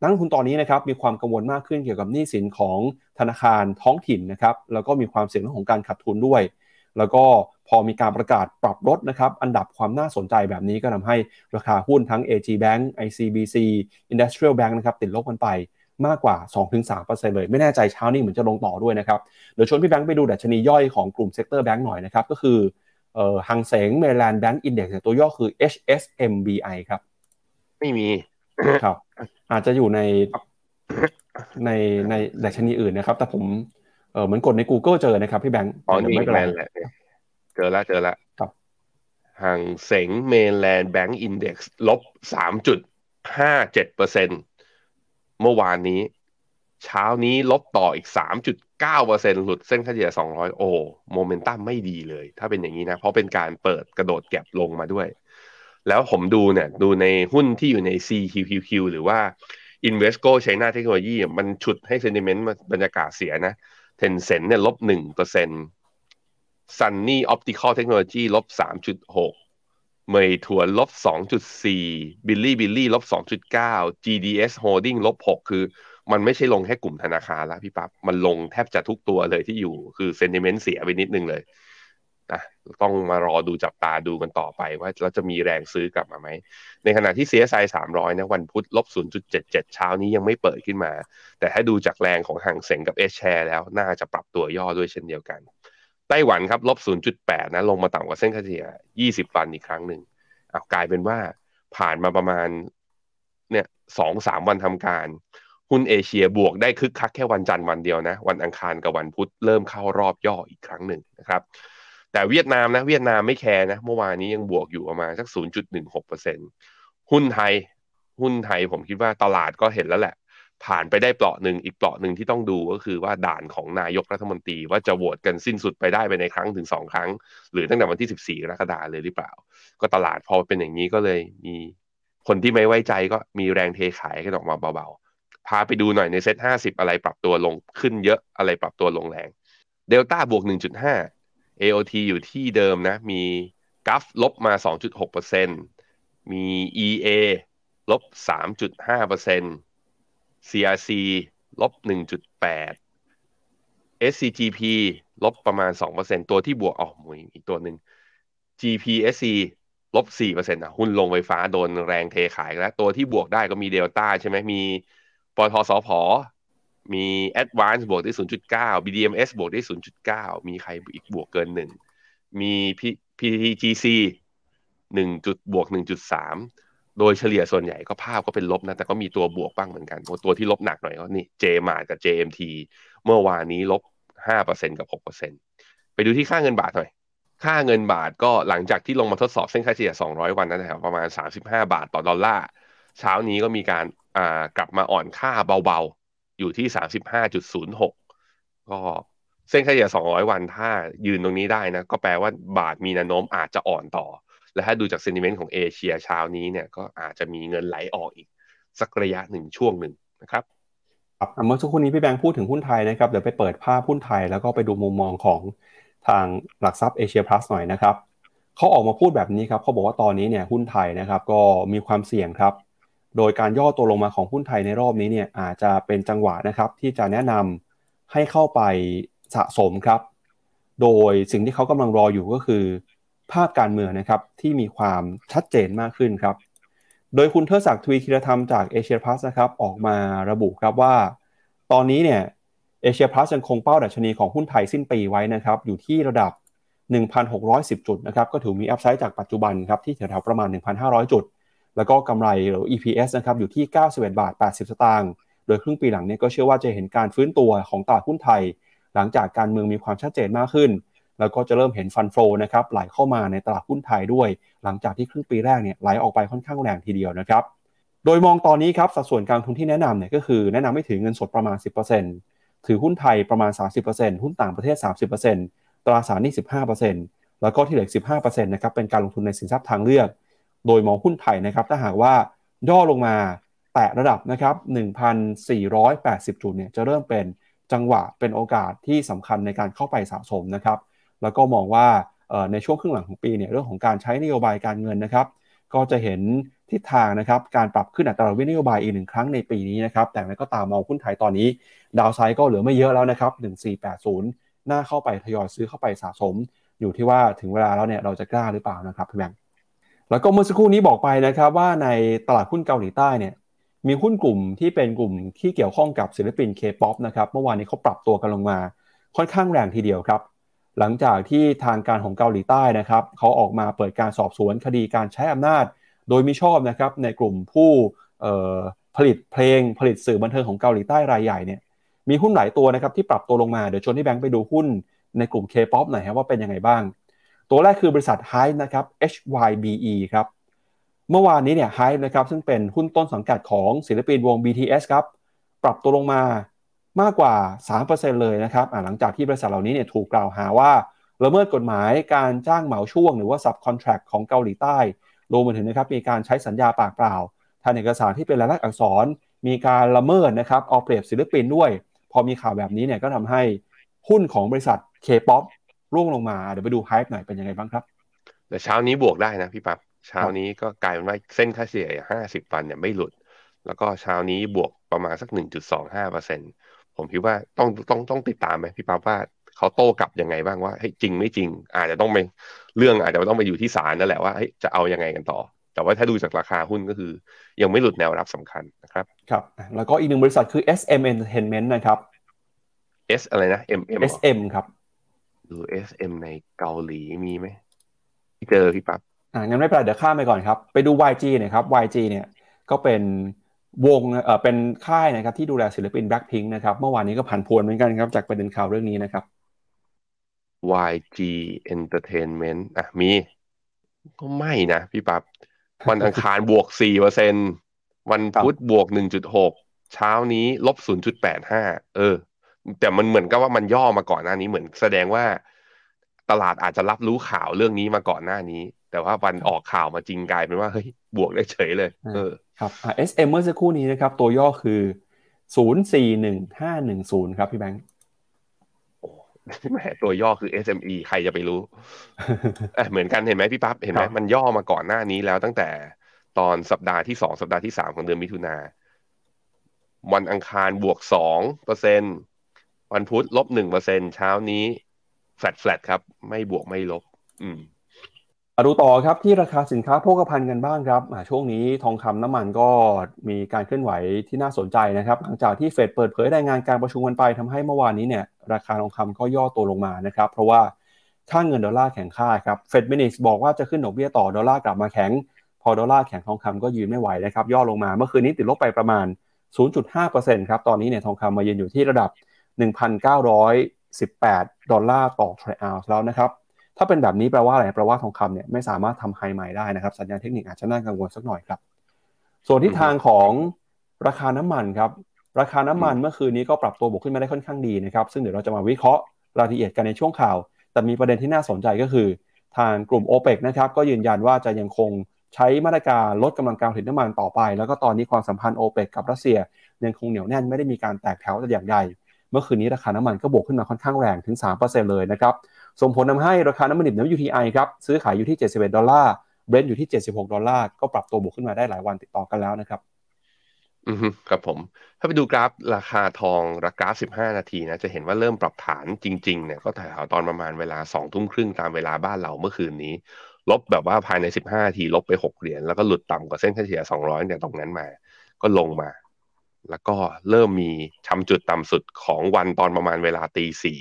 นักลงทุนตอนนี้นะครับมีความกังวลมากขึ้นเกี่ยวกับหนี้สินของธนาคารท้องถิ่นนะครับแล้วก็มีความเสี่ยงเรื่องของการขาดทุนด้วย แล้วก็พอมีการประกาศปรับลดนะครับอันดับความน่าสนใจแบบนี้ก็ทำให้ราคาหุ้นทั้ง AG Bank ICBC Industrial Bank นะครับติดลบกันไป มากกว่า 2-3%เลย ไม่แน่ใจเช้านี้เหมือนจะลงต่อด้วยนะครับ เดี๋ยวชวนพี่แบงค์ไปดูดัชนีย่อยของกลุ่ม sector bank หน่อยนะครับ ก็คือเอ่อฮั่งเส็ง Mainland Bank Index ตัวย่อคือ HSMBI ครับ ไม่มีครับ อาจจะอยู่ในในในดัชนีอื่นนะครับ แต่ผมเออเหมือนกดใน Google เจอนะครับพี่แบงค์อ๋อนี่ไม่เป็นไรเจอแล้วเจอแล้วครับห่างเสงเมลแลนด์แบงก์อินเด็กซ์ลบสามจุดห้าเจ็ดเปอร์เซ็นต์ เมื่อวานนี้ เช้านี้ลบต่ออีก 3.9%หลุดเส้นค่าเฉลี่ย 200 โอ้โมเมนตัมไม่ดีเลย ถ้าเป็นอย่างนี้นะ เพราะเป็นการเปิดกระโดดแก็บลงมาด้วย แล้วผมดูเนี่ยดูในหุ้นที่อยู่ใน CQQQ หรือว่า Invesco China Technology มันฉุดให้เซนิเมนต์บรรยากาศเสียนะ Tencent เนี่ยลบ1% Sunny Optical Technology ลบ3.6 เมย์ถวนลบ 2.4 บิลลี่บิลลี่ลบ 2.9 GDS Holding ลบ 6 คือ มันไม่ใช่ลงแค่กลุ่มธนาคารแล้วพี่ปับ๊บมันลงแทบจะทุกตัวเลยที่อยู่คือเซนติเมนต์เสียไปนิดนึงเลยนะต้องมารอดูจับตาดูกันต่อไปว่าเราจะมีแรงซื้อกลับมาไหม ในขณะที่ CSI 300 นะวันพุธลบ 0.77 เช้านี้ยังไม่เปิดขึ้นมา แต่ถ้าดูจากแรงของห่างเสงกับ S share แล้วน่าจะปรับตัวย่อด้วยเช่นเดียวกัน ไต้หวันครับลบ 0.8 นะ ลงมาต่ำกว่าเส้นค่าเฉลี่ย 20 วันอีกครั้งหนึ่งเอากลายเป็นว่าผ่านมาประมาณเนี่ยสองสามวันทำการ หุ้นเอเชียบวกได้คึกคักแค่วันจันทร์วันเดียวนะ วันอังคารกับวันพุธเริ่มเข้ารอบย่ออีกครั้งหนึ่งนะครับ แต่เวียดนามนะ เวียดนามไม่แคร์นะ เมื่อวานนี้ยังบวกอยู่ประมาณสัก 0.16%หุ้นไทย หุ้นไทยผมคิดว่าตลาดก็เห็นแล้วแหละ ผ่านไปได้เปลาะหนึ่งอีกเปลาะหนึ่งที่ต้องดูก็คือว่าด่านของนายกรัฐมนตรีว่าจะโหวตกันสิ้นสุดไปได้ไปในครั้งถึงสองครั้ง หรือตั้งแต่วันที่สิบสี่กรกฎาเลยหรือเปล่า ก็ตลาดพอเป็นอย่างนี้ก็เลยมีคนที่ไม่ไว้ใจก็มีแรงเทขายกันออกมาเบาๆ พาไปดูหน่อยในเซ็ตห้าสิบอะไรปรับตัวลงขึ้นเยอะอะไรปรับตัวลงแรงเดลต้าบวกหนึ่งจุดห้า AOT อยู่ที่เดิมนะ มีกัฟลบมา 2.6%มี EA ลบ 3.5% CRC ลบ 1.8 SCGP ลบประมาณ 2%ตัวที่บวกอ๋อมวยอีกตัวหนึ่ง GPSC ลบ 4%อะหุ้นลงไฟฟ้าโดนแรงเทขายแล้ว ตัวที่บวกได้ก็มีเดลต้าใช่ไหมมีปทสพมี Advance บวกได้ 0.9 BDMs บวกได้ 0.9 มีใครอีกบวกเกินหนึ่งมี PTGC หนึ่งจุดบวก 1.3 โดยเฉลี่ยส่วนใหญ่ก็ภาพก็เป็นลบนะ แต่ก็มีตัวบวกบ้างเหมือนกัน ตัวที่ลบหนักหน่อยก็นี่ JMA กับ JMT เมื่อวานนี้ลบ 5%กับ 6%ไปดูที่ค่าเงินบาทหน่อย ค่าเงินบาทก็หลังจากที่ลงมาทดสอบเส้นค่าเฉลี่ย 200 วันนั่นแหละประมาณ 35 บาทต่อดอลลาร์ เช้านี้ก็มีการกลับมาอ่อนค่าเบาๆ อยู่ที่ 35.06 ก็เส้นค่าเฉลี่ย 200 วันถ้ายืนตรงนี้ได้นะ ก็แปลว่าบาทมีแนวโน้มอาจจะอ่อนต่อ และถ้าดูจากเซนิเมนต์ของเอเชียเช้านี้เนี่ยก็อาจจะมีเงินไหลออกอีก สักระยะหนึ่งช่วงหนึ่งนะครับครับเมื่อสักครู่นี้พี่แบงค์พูดถึงหุ้นไทยนะครับเดี๋ยวไปเปิดภาพหุ้นไทย แล้วก็ไปดูมุมมองของทางหลักทรัพย์เอเชียพลัสหน่อยนะครับเขาออกมาพูดแบบนี้ครับเขาบอกว่าตอนนี้เนี่ยหุ้นไทยนะครับก็มีความเสี่ยงครับ โดยการย่อตัวลงมาของหุ้นไทยในรอบนี้เนี่ยอาจจะเป็นจังหวะนะครับที่จะแนะนำให้เข้าไปสะสมครับ โดยสิ่งที่เขากำลังรออยู่ก็คือ ภาพการเมืองนะครับที่มีความชัดเจนมากขึ้นครับ โดยคุณเทอศักดิ์ทวีคิรธรรมจากเอเชียพลัสนะครับออกมาระบุครับว่า ตอนนี้เนี่ยเอเชียพลัสยังคงเป้าดัชนีของหุ้นไทยสิ้นปีไว้นะครับอยู่ที่ระดับ 1,610 จุดนะครับก็ถือมีอัพไซด์จากปัจจุบันครับที่แถวๆประมาณ 1,500 จุด แล้วก็กำไรหรือ EPS นะครับอยู่ที่ 91 บาท 80 สตางค์โดยครึ่งปีหลังเนี่ยก็เชื่อว่าจะเห็นการฟื้นตัวของตลาดหุ้นไทย หลังจากการเมืองมีความชัดเจนมากขึ้น แล้วก็จะเริ่มเห็นฟันโฟนะครับไหลเข้ามาในตลาดหุ้นไทยด้วย หลังจากที่ครึ่งปีแรกเนี่ยไหลออกไปค่อนข้างแรงทีเดียวนะครับ โดยมองตอนนี้ครับสัดส่วนการลงทุนที่แนะนำเนี่ยก็คือแนะนำให้ถือเงินสดประมาณ 10%ถือหุ้นไทยประมาณ 30%หุ้นต่างประเทศ 30%ตราสารหนี้15%แล้วก็ที่เหลือ15%นะครับเป็นการลงทุนในสินทรัพย์ทางเลือก โดยมองหุ้นไทยนะครับถ้าหากว่าย่อลงมาแตะระดับนะครับ 1,480 จุดเนี่ยจะเริ่มเป็นจังหวะเป็นโอกาสที่สำคัญในการเข้าไปสะสมนะครับ แล้วก็มองว่าในช่วงครึ่งหลังของปีเนี่ยเรื่องของการใช้นโยบายการเงินนะครับก็จะเห็นทิศทางนะครับการปรับขึ้นอัตราดอกเบี้ยนโยบายอีกหนึ่งครั้งในปีนี้นะครับแต่กระนั้นก็ตามมองหุ้นไทยตอนนี้ downside ก็เหลือไม่เยอะแล้วนะครับ 1480น่าเข้าไปทยอยซื้อเข้าไปสะสม อยู่ที่ว่าถึงเวลาแล้วเนี่ยเราจะกล้าหรือเปล่านะครับพี่แบงค์แล้วก็เมื่อสักครู่นี้บอกไปนะครับว่าในตลาดหุ้นเกาหลีใต้เนี่ยมีหุ้นกลุ่มที่เป็นกลุ่มที่เกี่ยวข้องกับศิลปินเคป๊อปนะครับเมื่อวานนี้เขาปรับตัวกันลงมาค่อนข้างแรงทีเดียวครับ หลังจากที่ทางการของเกาหลีใต้นะครับเขาออกมาเปิดการสอบสวนคดีการใช้อำนาจ โดยมิชอบนะครับในกลุ่มผู้ผลิตเพลงผลิตสื่อบันเทิงของเกาหลีใต้รายใหญ่เนี่ยมีหุ้นหลายตัวนะครับที่ปรับตัวลงมาเดี๋ยวชวนที่แบงค์ไปดูหุ้นในกลุ่ม K-POP หน่อยครับว่าเป็นยังไงบ้าง ตัวแรกคือบริษัท Hype นะครับ HYBE ครับเมื่อวานนี้เนี่ย Hype นะครับซึ่งเป็นหุ้นต้นสังกัดของศิลปินวง BTS ครับปรับตัวลงมา มากกว่า 3%เลยนะครับหลังจากที่บริษัทเหล่านี้เนี่ยถูกกล่าวหาว่าละเมิดกฎหมายการจ้างเหมาช่วงหรือว่า subcontract ของเกาหลีใต้รวมไปถึงนะครับมีการใช้สัญญาปากเปล่าทางเอกสารที่เป็นลายลักษณ์อักษร มีการละเมิดนะครับเอาเปรียบศิลปินด้วย พอมีข่าวแบบนี้เนี่ยก็ทำให้หุ้นของบริษัท K-POP ร่วงลงมา เดี๋ยวไปดูไฮป์หน่อยเป็นยังไงบ้างครับแต่เช้านี้บวกได้นะพี่ปับ๊บเช้านี้ก็กลายเป็นว่าเส้นค่าเฉลี่ย 50 วันเนี่ยไม่หลุด แล้วก็เช้านี้บวกประมาณสัก 1.25เปอร์เซ็น ผมคิดว่าต้องต้องต้องติดตามไหมพี่ปั๊บว่าเขาโต้กลับยังไงบ้างว่าเฮ้ยจริงไม่จริง อาจจะต้องไปเรื่องอาจจะต้องไปอยู่ที่ศาลนั่นแหละว่าเฮ้ยจะเอายังไงกันต่อ แต่ว่าถ้าดูจากราคาหุ้นก็คือ ยังไม่หลุดแนวรับสำคัญนะครับครับ แล้วก็อีกหนึ่งบริษัทคือ SM Entertainment นะครับ S อะไรนะ M M SM ครับดู SM ในเกาหลีมีไหมเจอพี่ปั๊บอ่างั้นไม่เป็นไรเดี๋ยวข้ามไปก่อนครับ ไปดู YG เนี่ยครับ YG เนี่ยก็เป็น วงเป็นค่ายนะครับที่ดูแลศิลปิน Blackpink นะครับเมื่อวานนี้ก็ผันพวนเหมือนกันครับจากประเด็นข่าวเรื่องนี้นะครับ YG Entertainment อะมี ก็ไม่นะพี่ปับ๊บวันอังคารบวกสี่เปอร์เซ็นวันพุธบวกหนึ่งจุดหกเช้านี้ลบศูนย์จุดแปดห้าเออ แต่มันเหมือนกับว่ามันย่อมาก่อนหน้านี้เหมือนแสดงว่า ตลาดอาจจะรับรู้ข่าวเรื่องนี้มาก่อนหน้านี้ แต่ว่าวันออกข่าวมาจริงกลายเป็นว่าเฮ้ยบวกได้เฉยเลย เออ ครับ SM เมื่อสักครู่นี้นะครับ ตัวย่อคือศูนย์สี่หนึ่งห้าหนึ่งศูนย์ครับพี่แบงค์แหมตัวย่อคือ SME ใครจะไปรู้เหมือนกันเห็นไหมพี่ปั๊บเห็นไหมมันย่อมาก่อนหน้านี้แล้วตั้งแต่ตอนสัปดาห์ที่สองสัปดาห์ที่สามของเดือนมิถุนาวันอังคารบวกสองเปอร์เซ็นวันพุธลบหนึ่งเปอร์เซ็นเช้านี้ flat flat ครับ ไม่บวกไม่ลบ อืม มาดูต่อครับที่ราคาสินค้าโภคภัณฑ์กันบ้างครับช่วงนี้ทองคำน้ำมันก็มีการเคลื่อนไหวที่น่าสนใจนะครับหลังจากที่เฟดเปิดเผยรายงานการประชุมกันไปทำให้เมื่อวานนี้เนี่ยราคาทองคำก็ย่อตัวลงมานะครับเพราะว่าค่าเงินดอลลาร์แข็งค่าครับ Fed Minutes บอกว่าจะขึ้นดอกเบี้ยต่อดอลลาร์กลับมาแข็ง พอดอลลาร์แข็งทองคำก็ยืนไม่ไหวนะครับย่อลงมาเมื่อคืนนี้ติดลบไปประมาณ 0.5%ครับตอนนี้เนี่ยทองคำมายืนอยู่ที่ระดับ 1,918 ดอลลาร์ต่อทรัลล์แล้วนะครับ ถ้าเป็นแบบนี้แปลว่าอะไรแปลว่าทองคำเนี่ยไม่สามารถทำไฮใหม่ได้นะครับ สัญญาณเทคนิคอาจจะน่ากังวลสักหน่อยครับ ส่วนทิศทางของราคาน้ำมันครับ ราคาน้ำมันเมื่อคืนนี้ก็ปรับตัวบวกขึ้นมาได้ค่อนข้างดีนะครับ ซึ่งเดี๋ยวเราจะมาวิเคราะห์รายละเอียดกันในช่วงข่าว แต่มีประเด็นที่น่าสนใจก็คือ ทางกลุ่ม o p e ปนะครับก็ยืนยันว่าจะยังคงใช้มาตรการลดกำลังการผลิตน้ำมันต่อไป แล้วก็ตอนนี้ความสัมพันธ์ o p e ปกับรัสเซียยังคงเหนียวแน่นไม่ได้มีการแตกแถวแต่อย่างใด เมื่อคืนนี้ราคาน้ำมันก็บวกขึ้นมาค่อนข้างแรงถึง 3%เลยนะครับ ส่งผลทาให้ราคาน้ำมันดิบน้ำ WTI ครับซื้อขายอยู่ที่ 71 ดอลลาร์เบรนท์อยู่ที่ 76 ดอลลาร์ก็ปรับตัวบวกขึ้นมาได้หลายวันติดต่อกันแล้วนะครับ อืมครับผม ถ้าไปดูกราฟราคาทองราคา15 นาทีนะ จะเห็นว่าเริ่มปรับฐานจริง ๆ เนี่ย ก็แถวตอนประมาณเวลา 2 ทุ่มครึ่งตามเวลาบ้านเราเมื่อคืนนี้ ลบแบบว่าภายใน 15 นาที ลบไป 6 เหรียญ แล้วก็หลุดต่ำกว่าเส้นเฉลี่ย 200 เนี่ยตรงนั้นมา ก็ลงมา แล้วก็เริ่มมีทำจุดต่ำสุดของวันตอนประมาณเวลาตีสี่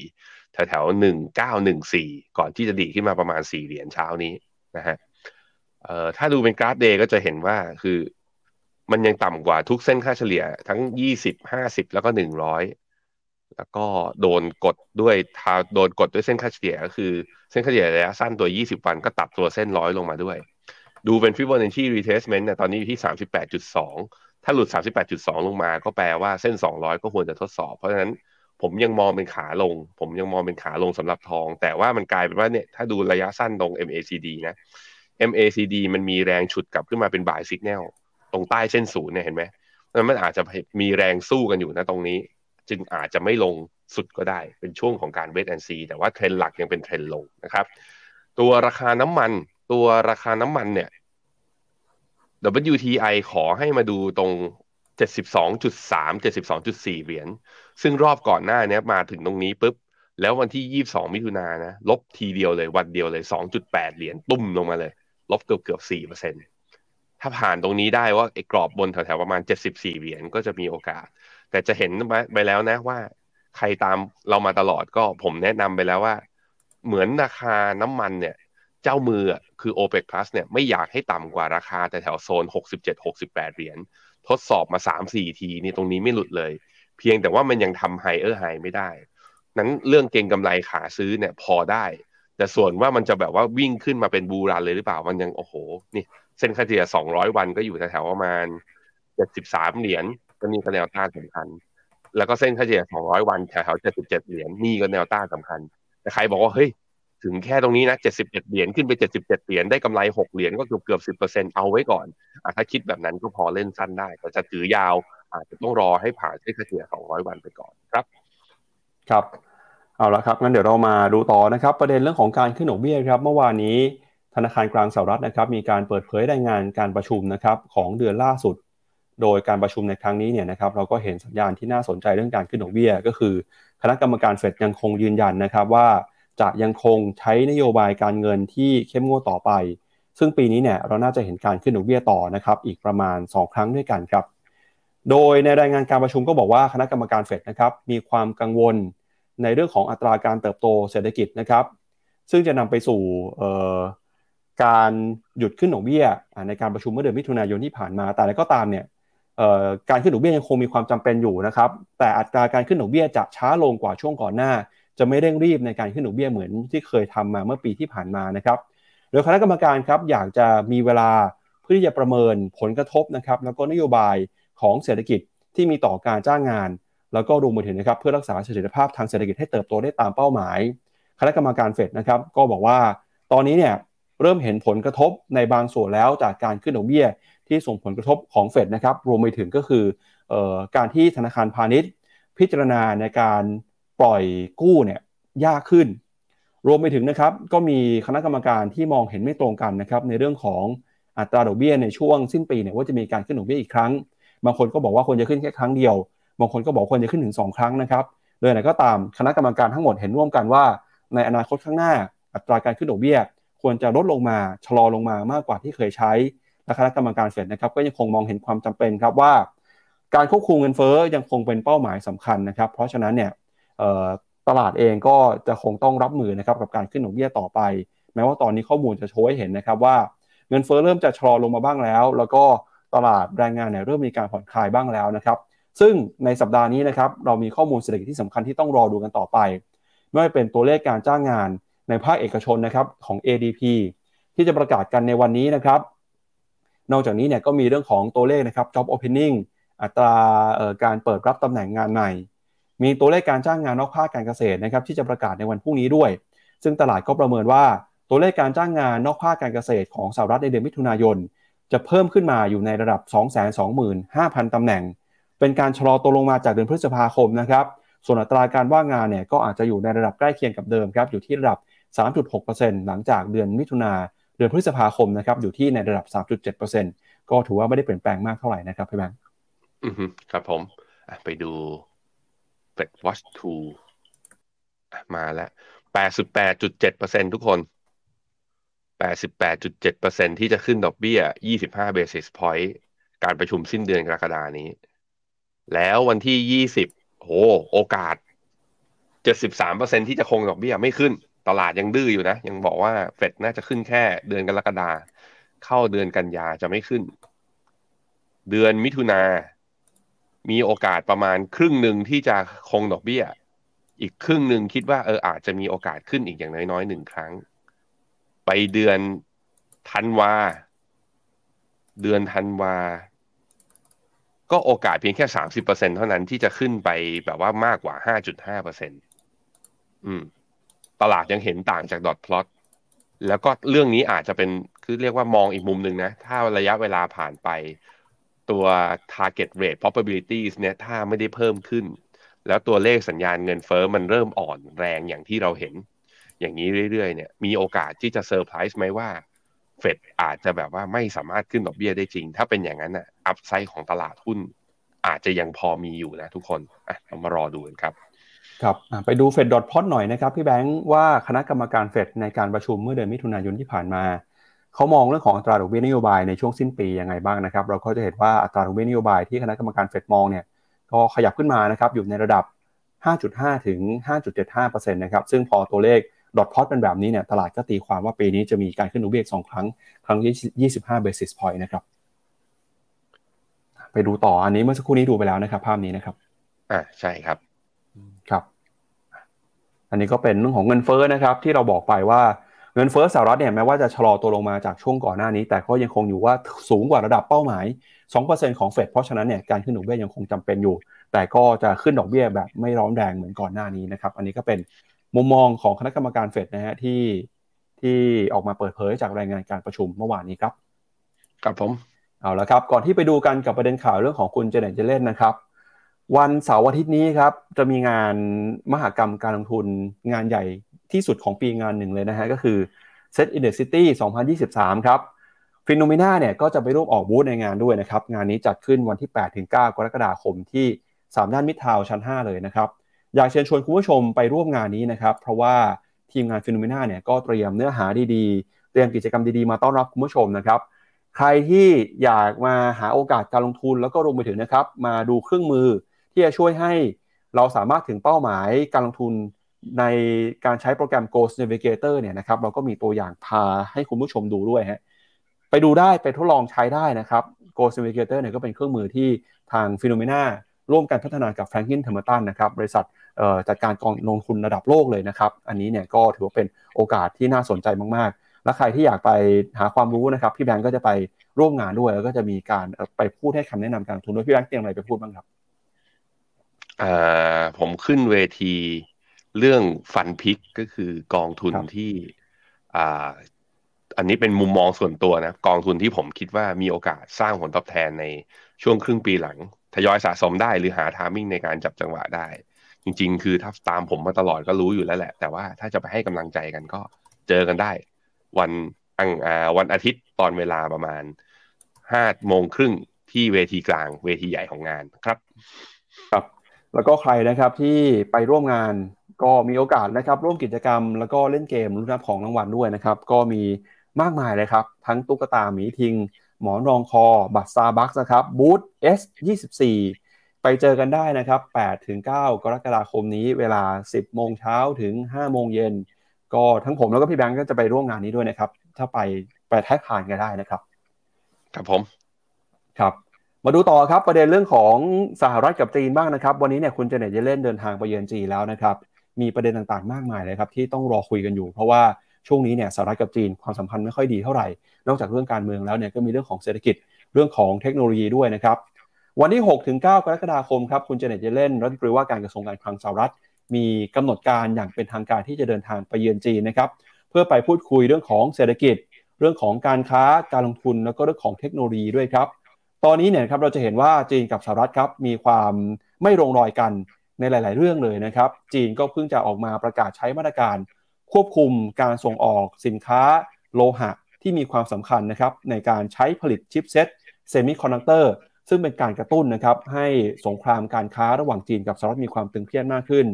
แถวๆหนึ่งเก้าหนึ่งสี่ก่อนที่จะดีขึ้นมาประมาณสี่เหรียญเช้านี้นะฮะเอ่อถ้าดูเป็นกราฟเดย์ก็จะเห็นว่าคือมันยังต่ำกว่าทุกเส้นค่าเฉลี่ยทั้งยี่สิบห้าสิบแล้วก็หนึ่งร้อยแล้วก็โดนกดด้วยทาโดนกดด้วยเส้นค่าเฉลี่ยก็คือเส้นค่าเฉลี่ยระยะสั้นตัว 20 วันก็ตัดตัวเส้นร้อยลงมาด้วย ดูเป็น Fibonacci retracement เนี่ยตอนนี้อยู่ที่ 38.2 ถ้าหลุด 38.2 ลงมาก็แปลว่าเส้น 200 ก็ควรจะทดสอบ เพราะฉะนั้น ผมยังมองเป็นขาลง ผมยังมองเป็นขาลงสำหรับทอง แต่ว่ามันกลายเป็นว่าเนี่ยถ้าดูระยะสั้นตรง MACD นะ MACD มันมีแรงฉุดกลับขึ้นมาเป็นบ่ายสิกแนลตรงใต้เส้นศูนย์เนี่ยเห็นไหมมันอาจจะมีแรงสู้กันอยู่นะตรงนี้ จึงอาจจะไม่ลงสุดก็ได้ เป็นช่วงของการเวทแอนซีแต่ว่าเทรนหลักยังเป็นเทรนลงนะครับ ตัวราคาน้ำมัน ตัวราคาน้ำมันเนี่ย WTI ขอให้มาดูตรง 72.3 72.4 เหรียญ ซึ่งรอบก่อนหน้านี้มาถึงตรงนี้ปุ๊บ แล้ววันที่ 22 มิถุนายนนะ ลบทีเดียวเลยวันเดียวเลย 2.8 เหรียญตุ้มลงมาเลย ลบเกือบเกือบ4%ถ้าผ่านตรงนี้ได้ว่าไอ้กรอบบนแถวๆประมาณ 74 เหรียญก็จะมีโอกาส แต่จะเห็นไปแล้วนะว่า ใครตามเรามาตลอดก็ผมแนะนำไปแล้วว่า เหมือนราคาน้ำมันเนี่ยเจ้ามือคือ OPEC Plus เนี่ยไม่อยากให้ต่ำกว่าราคาแต่แถวโซน 67-68 เหรียญ ทดสอบมาสามสี่ทีนี่ตรงนี้ไม่หลุดเลย เพียงแต่ว่ามันยังทำไฮเออร์ไฮไม่ได้ นั้นเรื่องเก่งกำไรขาซื้อเนี่ยพอได้ แต่ส่วนว่ามันจะแบบว่าวิ่งขึ้นมาเป็นบูรันเลยหรือเปล่า มันยังโอ้โห นี่เส้นค่าเฉลี่ยสองร้อยวันก็อยู่แถวๆประมาณเจ็ดสิบสามเหรียญก็นี่ก็แนวต้านสำคัญ แล้วก็เส้นค่าเฉลี่ยสองร้อยวันแถวๆเจ็ดสิบเจ็ดเหรียญนี่ก็แนวต้านสำคัญแต่ใครบอกว่าเฮ้ย ถึงแค่ตรงนี้นะ71เหรียญขึ้นไป 77เหรียญได้กำไร 6 เหรียญก็เกือบเกือบ10%เอาไว้ก่อนอถ้าคิดแบบนั้นก็พอเล่นสั้นได้ แต่จะถือยาวอาจจะต้องรอให้ผ่านเส้นเฉลี่ย200 วันไปก่อนครับ ครับ เอาละครับงั้นเดี๋ยวเรามาดูต่อนะครับ ประเด็นเรื่องของการขึ้นดอกเบี้ยครับ เมื่อวานนี้ธนาคารกลางสหรัฐนะครับมีการเปิดเผยรายงานการประชุมนะครับของเดือนล่าสุด โดยการประชุมในครั้งนี้เนี่ยนะครับเราก็เห็นสัญญาณที่น่าสนใจเรื่องการขึ้นดอกเบี้ย ก็คือ คณะกรรมการเฟดยังคงยืนยันนะครับว่า จะยังคงใช้นโยบายการเงินที่เข้มงวดต่อไป ซึ่งปีนี้เนี่ยเราน่าจะเห็นการขึ้นดอกเบี้ยต่อนะครับอีกประมาณ 2 ครั้งด้วยกันครับ โดยในรายงานการประชุมก็บอกว่าคณะกรรมการเฟดนะครับมีความกังวลในเรื่องของอัตราการเติบโตเศรษฐกิจนะครับ ซึ่งจะนำไปสู่การหยุดขึ้นดอกเบี้ยในการประชุมเมื่อเดือนมิถุนายนที่ผ่านมา แต่อะไรก็ตามเนี่ยการขึ้นดอกเบี้ยยังคงมีความจำเป็นอยู่นะครับ แต่อัตราการขึ้นดอกเบี้ยจะช้าลงกว่าช่วงก่อนหน้า จะไม่เร่งรีบในการขึ้นดอกเบี้ยเหมือนที่เคยทำมาเมื่อปีที่ผ่านมานะครับโดยคณะกรรมการครับอยากจะมีเวลาเพื่อที่จะประเมินผลกระทบนะครับแล้วก็นโยบายของเศรษฐกิจที่มีต่อการจ้างงาน แล้วก็รวมไปถึงนะครับเพื่อรักษาเสถียรภาพทางเศรษฐกิจให้เติบโตได้ตามเป้าหมาย คณะกรรมการเฟดนะครับก็บอกว่าตอนนี้เนี่ยเริ่มเห็นผลกระทบในบางส่วนแล้วจากการขึ้นดอกเบี้ยที่ส่งผลกระทบของเฟดนะครับรวมไปถึงก็คืออการที่ธนาคารพาณิชย์ พิจารณาในการ ปล่อยกู้เนี่ยยากขึ้น รวมไปถึงนะครับก็มีคณะกรรมการที่มองเห็นไม่ตรงกันนะครับในเรื่องของอัตราดอกเบี้ยในช่วงสิ้นปีเนี่ยว่าจะมีการขึ้นดอกเบี้ยอีกครั้ง บางคนก็บอกว่าควรจะขึ้นแค่ครั้งเดียว บางคนก็บอกควรจะขึ้นถึง 2 ครั้งนะครับโดยไหนก็ตามคณะกรรมการทั้งหมดเห็นร่วมกันว่า ในอนาคตข้างหน้า อัตราการขึ้นดอกเบี้ย ควรจะลดลงมาชะลอลงมามากกว่าที่เคยใช้และคณะกรรมการเฟดนะครับก็ยังคงมองเห็นความจำเป็นครับว่า การควบคุมเงินเฟ้อยังคงเป็นเป้าหมายสำคัญนะครับ เพราะฉะนั้นเนี่ย ตลาดเองก็จะคงต้องรับมือนะครับกับการขึ้นดอกเบี้ยต่อไป แม้ว่าตอนนี้ข้อมูลจะโชว์ให้เห็นนะครับว่าเงินเฟ้อเริ่มจะชะลอลงมาบ้างแล้ว แล้วก็ตลาดแรงงานเนี่ยเริ่มมีการผ่อนคลายบ้างแล้วนะครับ ซึ่งในสัปดาห์นี้นะครับเรามีข้อมูลเศรษฐกิจที่สำคัญที่ต้องรอดูกันต่อไป ไม่ว่าเป็นตัวเลขการจ้างงานในภาคเอกชนนะครับของ ADP ที่จะประกาศกันในวันนี้นะครับ นอกจากนี้เนี่ยก็มีเรื่องของตัวเลขนะครับ job opening อัตราการเปิดรับตำแหน่งงานใหม่ มีตัวเลขการจ้างงานนอกภาคการเกษตรนะครับที่จะประกาศในวันพรุ่งนี้ด้วย ซึ่งตลาดก็ประเมินว่าตัวเลขการจ้างงานนอกภาคการเกษตรของสหรัฐในเดือนมิถุนายน จะเพิ่มขึ้นมาอยู่ในระดับ 225,000 ตำแหน่ง เป็นการชะลอตัวลงมาจากเดือนพฤษภาคมนะครับส่วนอัตราการว่างงานเนี่ยก็อาจจะอยู่ในระดับใกล้เคียงกับเดิมครับอยู่ที่ระดับ 3.6%หลังจากเดือนมิถุนาเดือนพฤษภาคมนะครับอยู่ที่ในระดับ 3.7%ก็ถือว่าไม่ได้เปลี่ยนแปลงมากเท่าไหร่นะครับพี่แบงค์ครับผมไปดู Fed Watch 2 มาแล้ว 88.7%ทุกคน 88.7%ที่จะขึ้นดอกเบี้ย 25 basis point การประชุมสิ้นเดือนกรกฎานี้ แล้ววันที่ 20 โห โอกาส 73%ที่จะคงดอกเบี้ยไม่ขึ้น ตลาดยังดื้ออยู่นะ ยังบอกว่าเฟดน่าจะขึ้นแค่เดือนกรกฎาเข้าเดือนกันยาจะไม่ขึ้น เดือนมิถุนา มีโอกาสประมาณครึ่งหนึ่งที่จะคงดอกเบี้ย อีกครึ่งหนึ่งคิดว่าเอออาจจะมีโอกาสขึ้นอีกอย่างน้อยๆหนึ่งครั้ง ไปเดือนธันวาเดือนธันวาก็โอกาสเพียงแค่สามสิบเปอร์เซ็นเท่านั้นที่จะขึ้นไปแบบว่ามากกว่าห้าจุดห้าเปอร์เซ็นอืม ตลาดยังเห็นต่างจากดอทพลอตแล้วก็เรื่องนี้อาจจะเป็นคือเรียกว่ามองอีกมุมหนึ่งนะ ถ้าระยะเวลาผ่านไป ตัว target rate probabilities เนี่ยถ้าไม่ได้เพิ่มขึ้น แล้วตัวเลขสัญญาณเงินเฟอ้อมันเริ่มอ่อนแรงอย่างที่เราเห็น อย่างนี้เรื่อยๆเนี่ยมีโอกาสที่จะเซอร์ไพรส์ไหมว่าเฟดอาจจะแบบว่าไม่สามารถขึ้นดอกเบี้ยได้จริง ถ้าเป็นอย่างนั้นอะอัพไซด์ของตลาดหุ้น อาจจะยังพอมีอยู่นะทุกคนอะเรามารอดูกันครับครับไปดูเฟดดอทพอตหน่อยนะครับพี่แบงค์ว่าคณะกรรมการเฟดในการประชุมเมื่อเดือนมิถุนายนที่ผ่านมา เขามองเรื่องของอัตราดอกเบี้ยนโยบายในช่วงสิ้นปียังไงบ้างนะครับ เราก็จะเห็นว่าอัตราดอกเบี้ยนโยบายที่คณะกรรมการเฟดมองเนี่ยก็ขยับขึ้นมานะครับอยู่ในระดับ 5.5 ถึง 5.75%นะครับซึ่งพอตัวเลขดอทพอตเป็นแบบนี้เนี่ยตลาดก็ตีความว่าปีนี้จะมีการขึ้นดอกเบี้ยสองครั้ง ครั้งที่25 basis point นะครับ ไปดูต่ออันนี้เมื่อสักครู่นี้ดูไปแล้วนะครับ ภาพนี้นะครับอ่าใช่ครับครับ อันนี้ก็เป็นเรื่องของเงินเฟ้อนะครับ ที่เราบอกไปว่า เงินเฟ้อสหรัฐเนี่ยแม้ว่าจะชะลอตัวลงมาจากช่วงก่อนหน้านี้ แต่ก็ยังคงอยู่ว่าสูงกว่าระดับเป้าหมาย 2%ของเฟดเพราะฉะนั้นเนี่ยการขึ้นดอกเบี้ยยังคงจำเป็นอยู่ แต่ก็จะขึ้นดอกเบี้ยแบบไม่ร้อนแรงเหมือนก่อนหน้านี้นะครับ อันนี้ก็เป็นมุมมองของคณะกรรมการเฟดนะฮะที่ที่ออกมาเปิดเผยจากรายงานการประชุมเมื่อวานนี้ครับครับผมเอาละครับ ก่อนที่ไปดูกันกับประเด็นข่าวเรื่องของคุณเจเน็ตเยลเลนนะครับวันเสาร์อาทิตย์นี้ครับจะมีงานมหกรรมการลงทุนงานใหญ่ ที่สุดของปีงานหนึ่งเลยนะฮะก็คือ SET in the City 2023 ครับ FINNOMENA เนี่ยก็จะไปร่วมออกบูธในงานด้วยนะครับ งานนี้จัดขึ้นวันที่8-9กรกฎาคมที่สามย่านมิตรทาวน์ชั้น 5 เลยนะครับ อยากเชิญชวนคุณผู้ชมไปร่วมงานนี้นะครับ เพราะว่าทีมงาน FINNOMENA เนี่ยก็เตรียมเนื้อหาดีๆ เตรียมกิจกรรมดีๆ มาต้อนรับคุณผู้ชมนะครับ ใครที่อยากมาหาโอกาสการลงทุนแล้วก็รวมไปถึงนะครับ มาดูเครื่องมือที่จะช่วยให้เราสามารถถึงเป้าหมายการลงทุน ในการใช้โปรแกรม Goal Navigator เนี่ยนะครับเราก็มีตัวอย่างพาให้คุณผู้ชมดูด้วยฮะไปดูได้ไปทดลองใช้ได้นะครับ Goal Navigator เนี่ยก็เป็นเครื่องมือที่ทาง FINNOMENA ร่วมกันพัฒนากับ Franklin Templeton นะครับบริษัทจัดการกองลงทุนระดับโลกเลยนะครับ อันนี้เนี่ยก็ถือว่าเป็นโอกาสที่น่าสนใจมาก ๆ และใครที่อยากไปหาความรู้นะครับ พี่แบงก์ก็จะไปร่วมงานด้วย แล้วก็จะมีการไปพูดให้คำแนะนำการลงทุนด้วยพี่แบงก์เตรียมอะไรไปพูดบ้างครับผมขึ้นเวที เรื่องฟันพิกก็คือกองทุนที่อันนี้เป็นมุมมองส่วนตัวนะ กองทุนที่ผมคิดว่ามีโอกาสสร้างผลตอบแทนในช่วงครึ่งปีหลัง ทยอยสะสมได้หรือหาทามิ่งในการจับจังหวะได้ จริง ๆ คือถ้าตามผมมาตลอดก็รู้อยู่แล้วแหละ แต่ว่าถ้าจะไปให้กำลังใจกันก็เจอกันได้ วันอังอาวันอาทิตย์ตอนเวลาประมาณห้าโมงครึ่งที่เวทีกลางเวทีใหญ่ของงานครับ ครับ แล้วก็ใครนะครับที่ไปร่วมงาน ก็มีโอกาสนะครับร่วมกิจกรรม แล้วก็เล่นเกมรุ่นรับของรางวัลด้วยนะครับ ก็มีมากมายเลยครับ ทั้งตุ๊กตาหมีทิง หมอนรองคอ บัตรซาบัคนะครับบูธ S24 ไปเจอกันได้นะครับ8ถึง9กรกฎาคมนี้เวลา 10 โมงเช้าถึง 5 โมงเย็น ก็ทั้งผมแล้วก็พี่แบงก์ก็จะไปร่วมงานนี้ด้วยนะครับ ถ้าไปไปแท็กผ่านกันได้นะครับ ครับผมครับมาดูต่อครับประเด็นเรื่องของสหรัฐกับจีนบ้างนะครับ วันนี้เนี่ยคุณเจเน็ตเยเล่นเดินทางไปเยือนจีนแล้วนะครับ มีประเด็นต่างๆ มากมายเลยครับที่ต้องรอคุยกันอยู่ เพราะว่าช่วงนี้เนี่ยสหรัฐกับจีนความสัมพันธ์ไม่ค่อยดีเท่าไหร่ นอกจากเรื่องการเมืองแล้วเนี่ยก็มีเรื่องของเศรษฐกิจเรื่องของเทคโนโลยีด้วยนะครับวันที่6ถึง9กรกฎาคมครับคุณเจเน็ตเยเลนรัฐมนตรีว่าการกระทรวงการคลังสหรัฐ มีกำหนดการอย่างเป็นทางการที่จะเดินทางไปเยือนจีนนะครับเพื่อไปพูดคุยเรื่องของเศรษฐกิจ เรื่องของการค้าการลงทุนแล้วก็เรื่องของเทคโนโลยีด้วยครับตอนนี้เนี่ยครับเราจะเห็นว่าจีนกับสหรัฐครับมีความไม่ลงรอยกัน ในหลาย ๆ เรื่องเลยนะครับ จีนก็เพิ่งจะออกมาประกาศใช้มาตรการ ควบคุมการส่งออกสินค้าโลหะที่มีความสำคัญนะครับในการใช้ผลิต chipset semiconductor ซึ่งเป็นการกระตุ้นนะครับให้สงครามการค้าระหว่างจีนกับสหรัฐมีความตึงเครียดมากขึ้น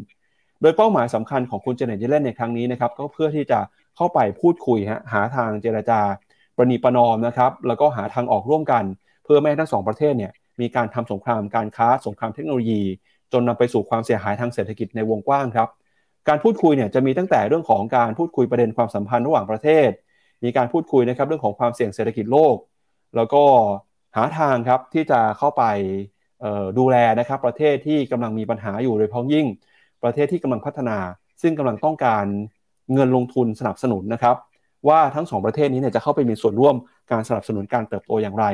โดยเป้าหมายสำคัญของคุณเจเน็ตเยลเลนในครั้งนี้นะครับก็เพื่อที่จะเข้าไปพูดคุยฮะหาทางเจรจา ประนีประนอมนะครับแล้วก็หาทางออกร่วมกัน เพื่อไม่ให้ทั้งสองประเทศเนี่ยมีการทำสงครามการค้าสงครามเทคโนโลยี จนนำไปสู่ความเสียหายทางเศรษฐกิจในวงกว้างครับ การพูดคุยเนี่ยจะมีตั้งแต่เรื่องของการพูดคุยประเด็นความสัมพันธ์ระหว่างประเทศ มีการพูดคุยนะครับเรื่องของความเสี่ยงเศรษฐกิจโลก แล้วก็หาทางครับที่จะเข้าไปดูแลนะครับประเทศที่กำลังมีปัญหาอยู่โดยเฉพาะยิ่ง ประเทศที่กำลังพัฒนา ซึ่งกำลังต้องการเงินลงทุนสนับสนุนนะครับ ว่าทั้งสองประเทศนี้เนี่ยจะเข้าไปมีส่วนร่วมการสนับสนุนการเติบโตอย่างไร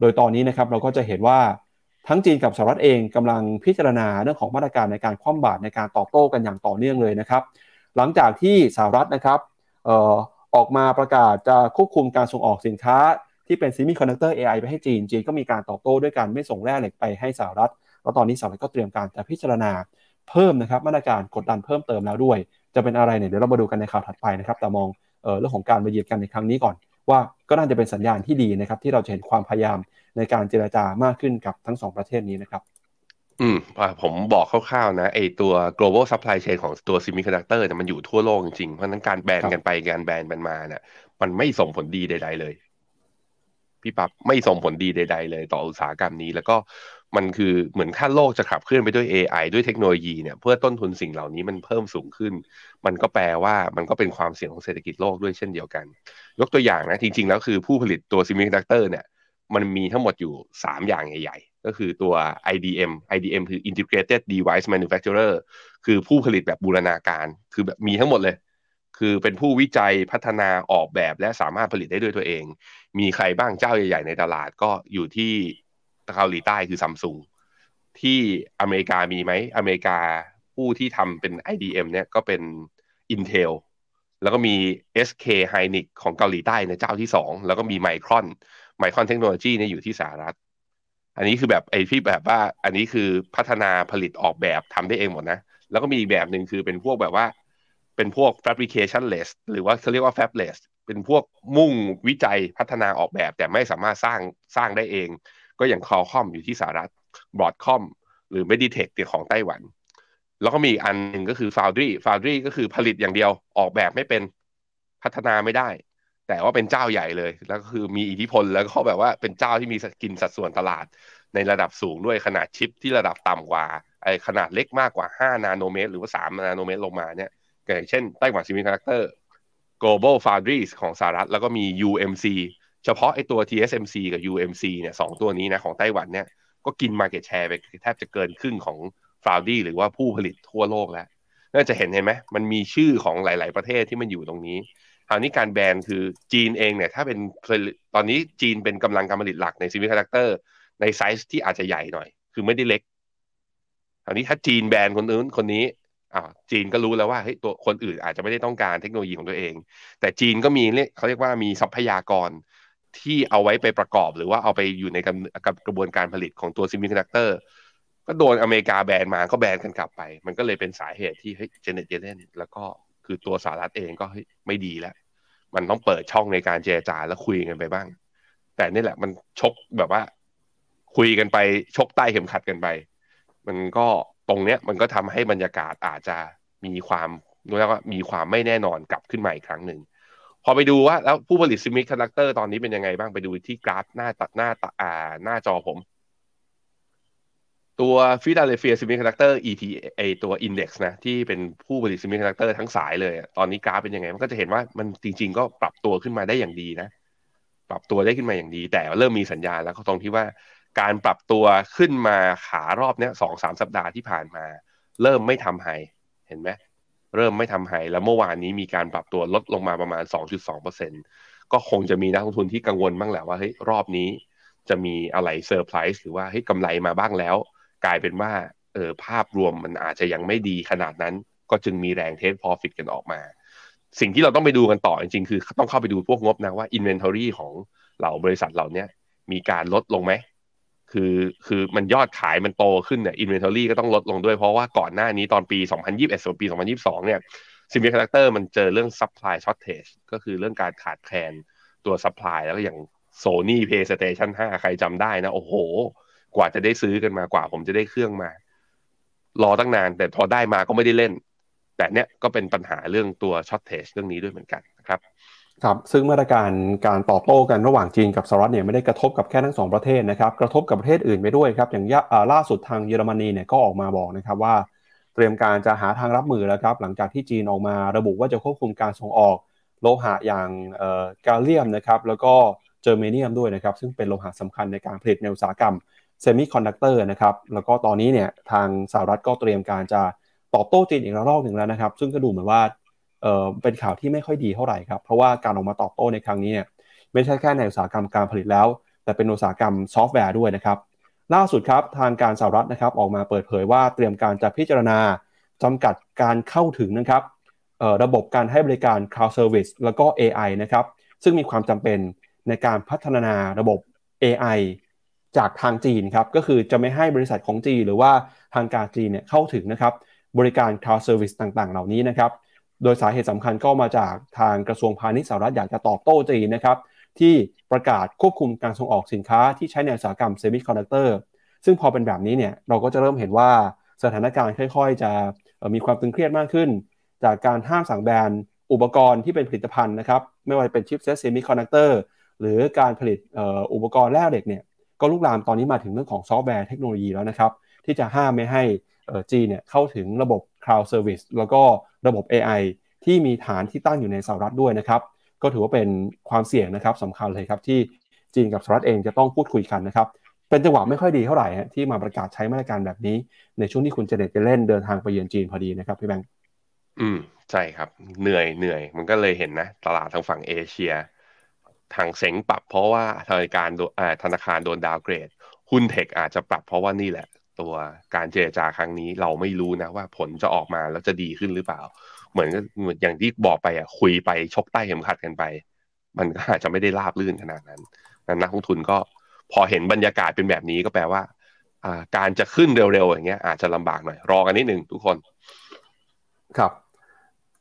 โดยตอนนี้นะครับเราก็จะเห็นว่า ทั้งจีนกับสหรัฐเองกำลังพิจารณาเรื่องของมาตรการในการคว่ำบาตรในการตอบโต้กันอย่างต่อเนื่องเลยนะครับ หลังจากที่สหรัฐนะครับออออกมาประกาศจะควบคุมการส่งออกสินค้า ที่เป็น semiconductor AI ไปให้จีน จีนก็มีการตอบโต้ด้วยการไม่ส่งแร่เหล็กไปให้สหรัฐ แล้วตอนนี้สหรัฐก็เตรียมการจะพิจารณาเพิ่มนะครับมาตรการกดดันเพิ่มเติมแล้วด้วย จะเป็นอะไรเนี่ยเดี๋ยวเรามาดูกันในข่าวถัดไปนะครับ แต่มองเออเรื่องของการมาเยือนกันในครั้งนี้ก่อน ว่าก็น่าจะเป็นสัญญาณที่ดีนะครับที่เราจะเห็นความพยายาม ในการเจราจามากขึ้นกับทั้งสองประเทศนี้นะครับ อืมผมบอกคร่าวๆนะไอตัว global supply chain ของตัว semiconductor เนี่ยมันอยู่ทั่วโลกจริงๆ เพราะนั้นการแบนกันไปการแบนกันมาเนี่ยมันไม่ส่งผลดีใด ๆ เลย พี่ปั๊บไม่ส่งผลดีใด ๆ เลยต่ออุตสาหกรรมนี้ แล้วก็มันคือเหมือนถ้าโลกจะขับเคลื่อนไปด้วย AI ด้วยเทคโนโลยีเนี่ยเพื่อต้นทุนสิ่งเหล่านี้มันเพิ่มสูงขึ้น มันก็แปลว่ามันก็เป็นความเสี่ยงของเศรษฐกิจโลกด้วยเช่นเดียวกัน ยกตัวอย่างนะจริง ๆ แล้วคือผู้ผลิตตัว semiconductor เนี่ย มันมีทั้งหมดอยู่ 3 อย่างใหญ่ ๆ ก็คือตัว IDM IDM คือ Integrated Device Manufacturer คือผู้ผลิตแบบบูรณาการ คือแบบมีทั้งหมดเลย คือเป็นผู้วิจัยพัฒนาออกแบบและสามารถผลิตได้ด้วยตัวเอง มีใครบ้างเจ้าใหญ่ ๆ ในตลาดก็อยู่ที่เกาหลีใต้คือซัมซุงที่อเมริกามีไหมอเมริกาผู้ที่ทำเป็น IDM เนี่ยก็เป็น Intel แล้วก็มี SK Hynix ของเกาหลีใต้ในเจ้าที่2แล้วก็มี Micron ไมคอนเทคโนโลยีเนี่ยอยู่ที่สหรัฐ อันนี้คือแบบไอ้ที่แบบว่า อันนี้คือพัฒนาผลิตออกแบบทำได้เองหมดนะ แล้วก็มีอีกแบบหนึ่งคือเป็นพวกแบบว่า เป็นพวก fabricationless หรือว่าเขาเรียกว่า fabless เป็นพวกมุ่งวิจัยพัฒนาออกแบบ แต่ไม่สามารถสร้างสร้างได้เอง ก็อย่าง Qualcomm อยู่ที่สหรัฐ Broadcom หรือ MediaTek ของไต้หวัน แล้วก็มีอันหนึ่งก็คือ Foundry Foundry ก็คือผลิตอย่างเดียวออกแบบไม่เป็นพัฒนาไม่ได้ แต่ว่าเป็นเจ้าใหญ่เลย แล้วก็คือมีอิทธิพลแล้วก็แบบว่าเป็นเจ้าที่มีกินสัดส่วนตลาด ในระดับสูงด้วยขนาดชิปที่ระดับต่ำกว่าไอขนาดเล็กมากกว่า 5 นาโนเมตร หรือว่า 3 นาโนเมตรลงมาเนี่ยอย่างเช่น Taiwan Semiconductor GlobalFoundries ของสหรัฐ แล้วก็มี UMC เฉพาะไอตัว TSMC กับ UMC เนี่ยสตัวนี้นะของไต้หวันเนี่ยก็กิน market share ไปแทบจะเกินครึ่งของ foundry หรือว่าผู้ผลิตทั่วโลกแล้วน่าจะเห็นเห็นไหมมันมีชื่อของหลาย ๆ ประเทศที่มันอยู่ตรงนี้คราวนี้การแบนคือจีนเองเนี่ยถ้าเป็นตอนนี้จีนเป็นกำลังการผลิตหลักใน semiconductor ในไซส์ที่อาจจะใหญ่หน่อย คือไม่ได้เล็กคราวนี้ถ้าจีนแบนคนนู้นคนนี้อ่าจีนก็รู้แล้วว่าเฮ้ยตัวคนอื่นอาจจะไม่ได้ต้องการเทคโนโลยีของตัวเอง แต่จีนก็มีเรียกเขาเรียกว่ามีทรัพยากรที่เอาไว้ไปประกอบ หรือว่าเอาไปอยู่ในกับกระบวนการผลิตของตัวเซมิคอนดักเตอร์ ก็โดนอเมริกาแบนมาก็แบนกันกลับไป มันก็เลยเป็นสาเหตุที่เฮ้ยเจเน็ตเยลเลนแล้วก็คือตัวสหรัฐเองก็ไม่ดีแล้ว มันต้องเปิดช่องในการเจรจาแล้วคุยกันไปบ้าง แต่นี่แหละมันชกแบบว่า คุยกันไปชกใต้เข็มขัดกันไป มันก็ตรงเนี้ยมันก็ทำให้บรรยากาศอาจจะมีความเรียกว่ามีความไม่แน่นอนกลับขึ้นมาอีกครั้งหนึ่งพอไปดูว่าแล้วผู้ผลิตเซมิคอนดักเตอร์ตอนนี้เป็นยังไงบ้างไปดูที่กราฟหน้าตัดหน้าตัดอ่าหน้าจอผม ตัวฟิลาเดลเฟียซิมิคอนดักเตอร์ ET ไอตัว index นะ ที่เป็นผู้ผลิตเซมิคอนดักเตอร์ทั้งสายเลย ตอนนี้กราฟเป็นยังไง มันก็จะเห็นว่ามันจริง ๆ ก็ปรับตัวขึ้นมาได้อย่างดีนะ ปรับตัวได้ขึ้นมาอย่างดี แต่เริ่มมีสัญญาณแล้วก็ตรงที่ว่าการปรับตัวขึ้นมาขารอบเนี้ยสองสามสัปดาห์ที่ผ่านมา เริ่มไม่ทำ high เห็นไหมเริ่มไม่ทำ high แล้วเมื่อวานนี้มีการปรับตัวลดลงมาประมาณ 2.2%ก็คงจะมีนักลงทุนที่กังวลบ้างแหละว่าเฮ้ยรอบนี้จะมีอะไรเซอร์ไพรส์หรือว่าเฮ้ยกำไรมาบ้างแล้ว กลายเป็นว่าเออภาพรวมมันอาจจะยังไม่ดีขนาดนั้น ก็จึงมีแรง take profit กันออกมา สิ่งที่เราต้องไปดูกันต่อจริงๆ คือต้องเข้าไปดูพวกงบนะว่า Inventory ของเหล่าบริษัทเหล่านี้มีการลดลงไหมคือคือมันยอดขายมันโตขึ้นเนี่ย inventory ก็ต้องลดลงด้วยเพราะว่าก่อนหน้านี้ตอนปี 2021ส่วนปี 2022 เนี่ยเซมิคอนดักเตอร์มันเจอเรื่อง supply shortage ก็คือเรื่องการขาดแคลนตัว supply แล้วก็อย่าง Sony PlayStation 5ใครจำได้นะ โอ้โห กว่าจะได้ซื้อกันมากว่า ผมจะได้เครื่องมา รอตั้งนาน แต่พอได้มาก็ไม่ได้เล่น แต่เนี้ยก็เป็นปัญหาเรื่องตัว shortage เรื่องนี้ด้วยเหมือนกันนะครับครับซึ่งมาตรการการตอบโต้กันระหว่างจีนกับสหรัฐเนี่ยไม่ได้กระทบกับแค่ทั้งสองประเทศนะครับกระทบกับประเทศอื่นไปด้วยครับอย่างล่าสุดทางเยอรมนีเนี่ยก็ออกมาบอกนะครับว่า เตรียมการจะหาทางรับมือแล้วครับหลังจากที่จีนออกมาระบุว่าจะควบคุมการส่งออกโลหะอย่างกาเลียมนะครับแล้วก็เจอร์เมเนียมด้วยนะครับซึ่งเป็นโลหะสำคัญในการผลิตในอุตสาหกรรม เซมิคอนดักเตอร์นะครับ แล้วก็ตอนนี้เนี่ยทางสหรัฐก็เตรียมการจะตอบโต้จีนอีกระลอกหนึ่งแล้วนะครับ ซึ่งก็ดูเหมือนว่าเอ่อเป็นข่าวที่ไม่ค่อยดีเท่าไหร่ครับ เพราะว่าการออกมาตอบโต้ในครั้งนี้เนี่ยไม่ใช่แค่ในอุตสาหกรรมการผลิตแล้ว แต่เป็นอุตสาหกรรมซอฟต์แวร์ด้วยนะครับ ล่าสุดครับทางการสหรัฐนะครับออกมาเปิดเผยว่าเตรียมการจะพิจารณาจำกัดการเข้าถึงนะครับระบบการให้บริการ cloud service แล้วก็ AI นะครับ ซึ่งมีความจำเป็นในการพัฒนาระบบ AI จากทางจีนครับก็คือจะไม่ให้บริษัทของจีนหรือว่าทางการจีนเนี่ยเข้าถึงนะครับบริการ cloud service ต่างๆ เหล่านี้นะครับโดยสาเหตุสำคัญก็มาจากทางกระทรวงพาณิชย์สหรัฐอยากจะตอบโต้จีนนะครับที่ประกาศควบคุมการส่งออกสินค้าที่ใช้ในอุตสาหกรรมเซมิคอนดักเตอร์ซึ่งพอเป็นแบบนี้เนี่ยเราก็จะเริ่มเห็นว่าสถานการณ์ค่อยๆ จะมีความตึงเครียดมากขึ้น จากการห้ามสั่งแบนอุปกรณ์ที่เป็นผลิตภัณฑ์นะครับไม่ว่าจะเป็นชิปเซตเซมิคอนดักเตอร์หรือการผลิตอุปกรณ์แร่เหล็กเนี่ย ก็ลุกลามตอนนี้มาถึงเรื่องของซอฟต์แวร์เทคโนโลยีแล้วนะครับ ที่จะห้ามไม่ให้จีนเนี่ยเข้าถึงระบบ cloud service แล้วก็ระบบ AI ที่มีฐานที่ตั้งอยู่ในสหรัฐด้วยนะครับ ก็ถือว่าเป็นความเสี่ยงนะครับสำคัญเลยครับที่จีนกับสหรัฐเองจะต้องพูดคุยกันนะครับ เป็นจังหวะไม่ค่อยดีเท่าไหร่ที่มาประกาศใช้มาตรการแบบนี้ ในช่วงที่คุณเจเน็ตจะเล่นเดินทางไปเยือนจีนพอดีนะครับพี่แบงค์อืมใช่ครับเหนื่อยเหนื่อย มันก็เลยเห็นนะ ตลาดทางฝั่งเอเชีย ทางเซ็งปรับเพราะว่าธนาคารธนาคารโดนดาวเกรด หุ้นเทคอาจจะปรับเพราะว่านี่แหละ ตัวการเจรจาครั้งนี้เราไม่รู้นะว่าผลจะออกมาแล้วจะดีขึ้นหรือเปล่า เหมือนเหมือย่างที่บอกไปอะคุยไปชกใต้เข็มขัดกันไป มันก็อาจจะไม่ได้ราบลื่นขนาดนั้นนักลงทุนก็พอเห็นบรรยากาศเป็นแบบนี้ก็แปลว่าการจะขึ้นเร็วๆอย่างเงี้ยอาจจะลำบากหน่อย รอกันนิดหนึ่งทุกคน ครับ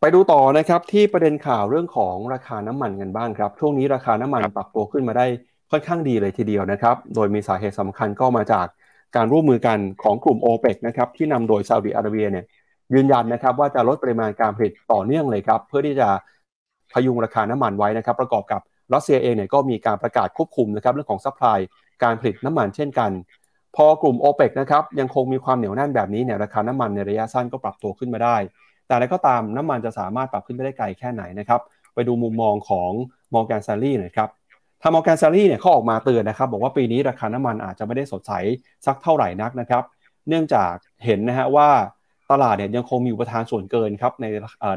ไปดูต่อนะครับที่ประเด็นข่าวเรื่องของราคาน้ำมันกันบ้างครับ ช่วงนี้ราคาน้ำมันปรับตัวขึ้นมาได้ค่อนข้างดีเลยทีเดียวนะครับ โดยมีสาเหตุสำคัญก็มาจากการร่วมมือกันของกลุ่มโอเปกนะครับที่นำโดยซาอุดิอาระเบียเนี่ยยืนยันนะครับว่าจะลดปริมาณการผลิตต่อเนื่องเลยครับ เพื่อที่จะพยุงราคาน้ำมันไว้นะครับ ประกอบกับรัสเซียเองเนี่ยก็มีการประกาศควบคุมนะครับเรื่องของ supply การผลิตน้ำมันเช่นกัน พอกลุ่ม o p e ปนะครับยังคงมีความเหนียวแน่นแบบนี้เนี่ยราคาน้ำมันในระยะสั้นก็ปรับตัวขึ้นมาได้ แต่อะไรก็ตามน้ำมันจะสามารถปรับขึ้นไปได้ไกลแค่ไหนนะครับ ไปดูมุมมองของ Morgan Stanley หน่อยครับทาง Morgan Stanley เนี่ยเขาออกมาเตือนนะครับบอกว่าปีนี้ราคาน้ำมันอาจจะไม่ได้สดใสสักเท่าไหร่นักนะครับ เนื่องจากเห็นนะฮะว่าตลาดเนี่ยยังคงมีอุปทานส่วนเกินครับใน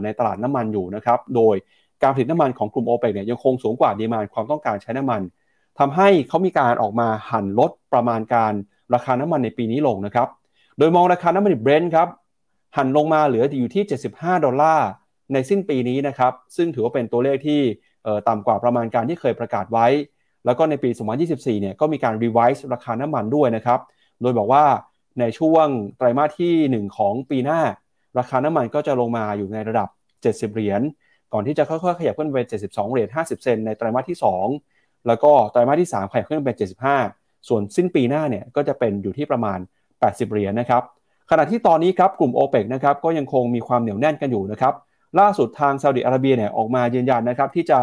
ในตลาดน้ำมันอยู่นะครับ โดยการผลิตน้ำมันของกลุ่มโอเปกเนี่ยยังคงสูงกว่า demand ความต้องการใช้น้ำมันทำให้เขามีการออกมาหั่นลดประมาณการราคาน้ำมันในปีนี้ลงนะครับ โดยมองราคาน้ำมันเบรนท์ครับ หั่นลงมาเหลืออยู่ที่ 75 ดอลลาร์ในสิ้นปีนี้นะครับ ซึ่งถือว่าเป็นตัวเลขที่ต่ำกว่าประมาณการที่เคยประกาศไว้ แล้วก็ในปี 2024 เนี่ยก็มีการ revise ราคาน้ำมันด้วยนะครับ โดยบอกว่าในช่วงไตรมาสที่ 1 ของปีหน้า ราคาน้ำมันก็จะลงมาอยู่ในระดับ 70 เหรียญ ก่อนที่จะค่อยๆ ขยับขึ้นไปเป็น72 เหรียญ 50 เซนในไตรมาสที่ 2 แล้วก็ไตรมาสที่ 3 ขยับขึ้นเป็น75 ส่วนสิ้นปีหน้าเนี่ยก็จะเป็นอยู่ที่ประมาณ 80 เหรียญนะครับ ขณะที่ตอนนี้ครับกลุ่มโอเปกนะครับก็ยังคงมีความเหนียวแน่นกันอยู่นะครับล่าสุดทางซาอุดิอาระเบียเนี่ยออกมายืนยันนะครับที่จะ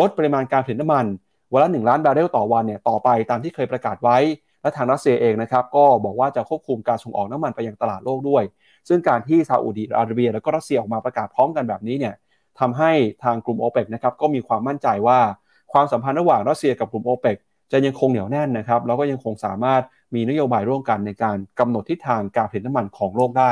ลดปริมาณการผลิตน้ำมันวันละ1ล้านบาร์เรลต่อวันเนี่ยต่อไปตามที่เคยประกาศไว้ และทางรัสเซียเองนะครับก็บอกว่าจะควบคุมการส่งออกน้ำมันไปยังตลาดโลกด้วย ซึ่งการที่ซาอุดิอาระเบีย แล้วก็รัสเซียออกมาประกาศพร้อมกันแบบนี้เนี่ยทำให้ทางกลุ่มโอเปกนะครับก็มีความมั่นใจว่าความสัมพันธ์ระหว่างรัสเซียกับกลุ่มโอเปก จะยังคงเหนียวแน่นนะครับแล้วก็ยังคงสามารถมีนโยบายร่วมกันในการกำหนดทิศทางการผลิตน้ำมันของโลกได้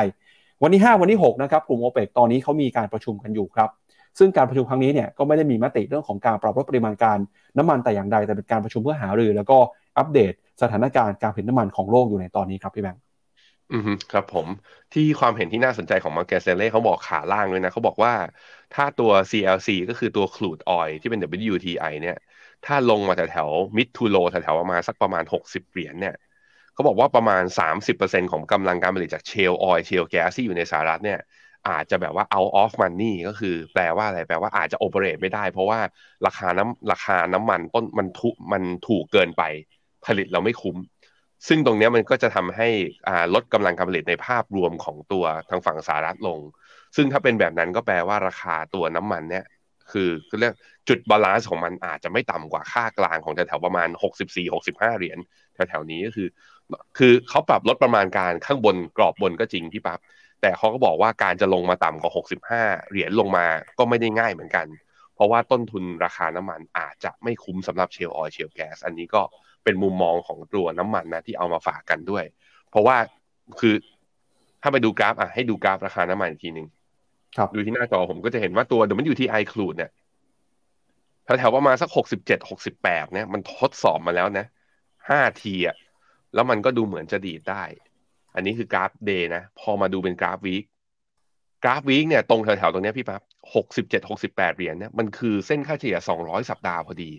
วันที่ 5 วันที่6นะครับกลุ่มโอเปกตอนนี้เขามีการประชุมกันอยู่ครับซึ่งการประชุมครั้งนี้เนี่ยก็ไม่ได้มีมติเรื่องของการปรับลดปริมาณการน้ำมันแต่อย่างใดแต่เป็นการประชุมเพื่อหารือ แล้วก็อัปเดตสถานการณ์การผลิตน้ำมันของโลกอยู่ในตอนนี้ครับพี่แบงค์อืมครับผมที่ความเห็นที่น่าสนใจของ Morgan Stanley เขาบอกขาล่างเลยนะเขาบอกว่าถ้าตัว CLC ก็คือตัว crude oil ที่เป็น WTI เนี่ย ถ้าลงมาแถวๆ mid to low แถวๆประมาณสักประมาณ 60 เหรียญเนี่ยเขาบอกว่าประมาณ 30%ของกำลังการผลิตจาก shale oil shale gas ที่อยู่ในสหรัฐเนี่ยอาจจะแบบว่า out of money ก็คือแปลว่าอะไรแปลว่าอาจจะ operate ไม่ได้ เพราะว่าราคาน้ำราคาน้ำมันต้นมันถูกมันถูกเกินไปผลิตเราไม่คุ้ม ซึ่งตรงนี้มันก็จะทำให้ลดกำลังการผลิตในภาพรวมของตัวทางฝั่งสหรัฐลง ซึ่งถ้าเป็นแบบนั้นก็แปลว่าราคาตัวน้ำมันเนี่ย คือเรียกจุด balance ของมันอาจจะไม่ต่ำกว่าค่ากลางของแถวๆประมาณ 64-65 เหรียญแถวๆนี้ก็คือ คือเขาปรับลดประมาณการข้างบนกรอบบนก็จริงพี่ปั๊บแต่เขาก็บอกว่าการจะลงมาต่ำกว่า 65 เหรียญลงมาก็ไม่ได้ง่ายเหมือนกัน เพราะว่าต้นทุนราคาน้ำมันอาจจะไม่คุ้มสำหรับเชลออยเชลแก๊สอันนี้ก็เป็นมุมมองของตัวน้ำมันนะที่เอามาฝากกันด้วย เพราะว่าคือถ้าไปดูกราฟอะให้ดูกราฟราคาน้ำมันอีกทีหนึ่ง ดูที่หน้าจอผมก็จะเห็นว่าตัว WTI crude เนี่ยแถวๆประมาณสักหกสิบเจ็ดหกสิบแปดเนี่ยมันทดสอบมาแล้วนะห้าทีอะแล้วมันก็ดูเหมือนจะดีดได้ อันนี้คือกราฟ day นะ พอมาดูเป็นกราฟ week กราฟ week เนี่ยตรงแถวๆตรงนี้พี่ปั๊บหกสิบเจ็ดหกสิบแปดเหรียญเนี่ยมันคือเส้นค่าเฉลี่ยสองร้อยสัปดาห์พอดี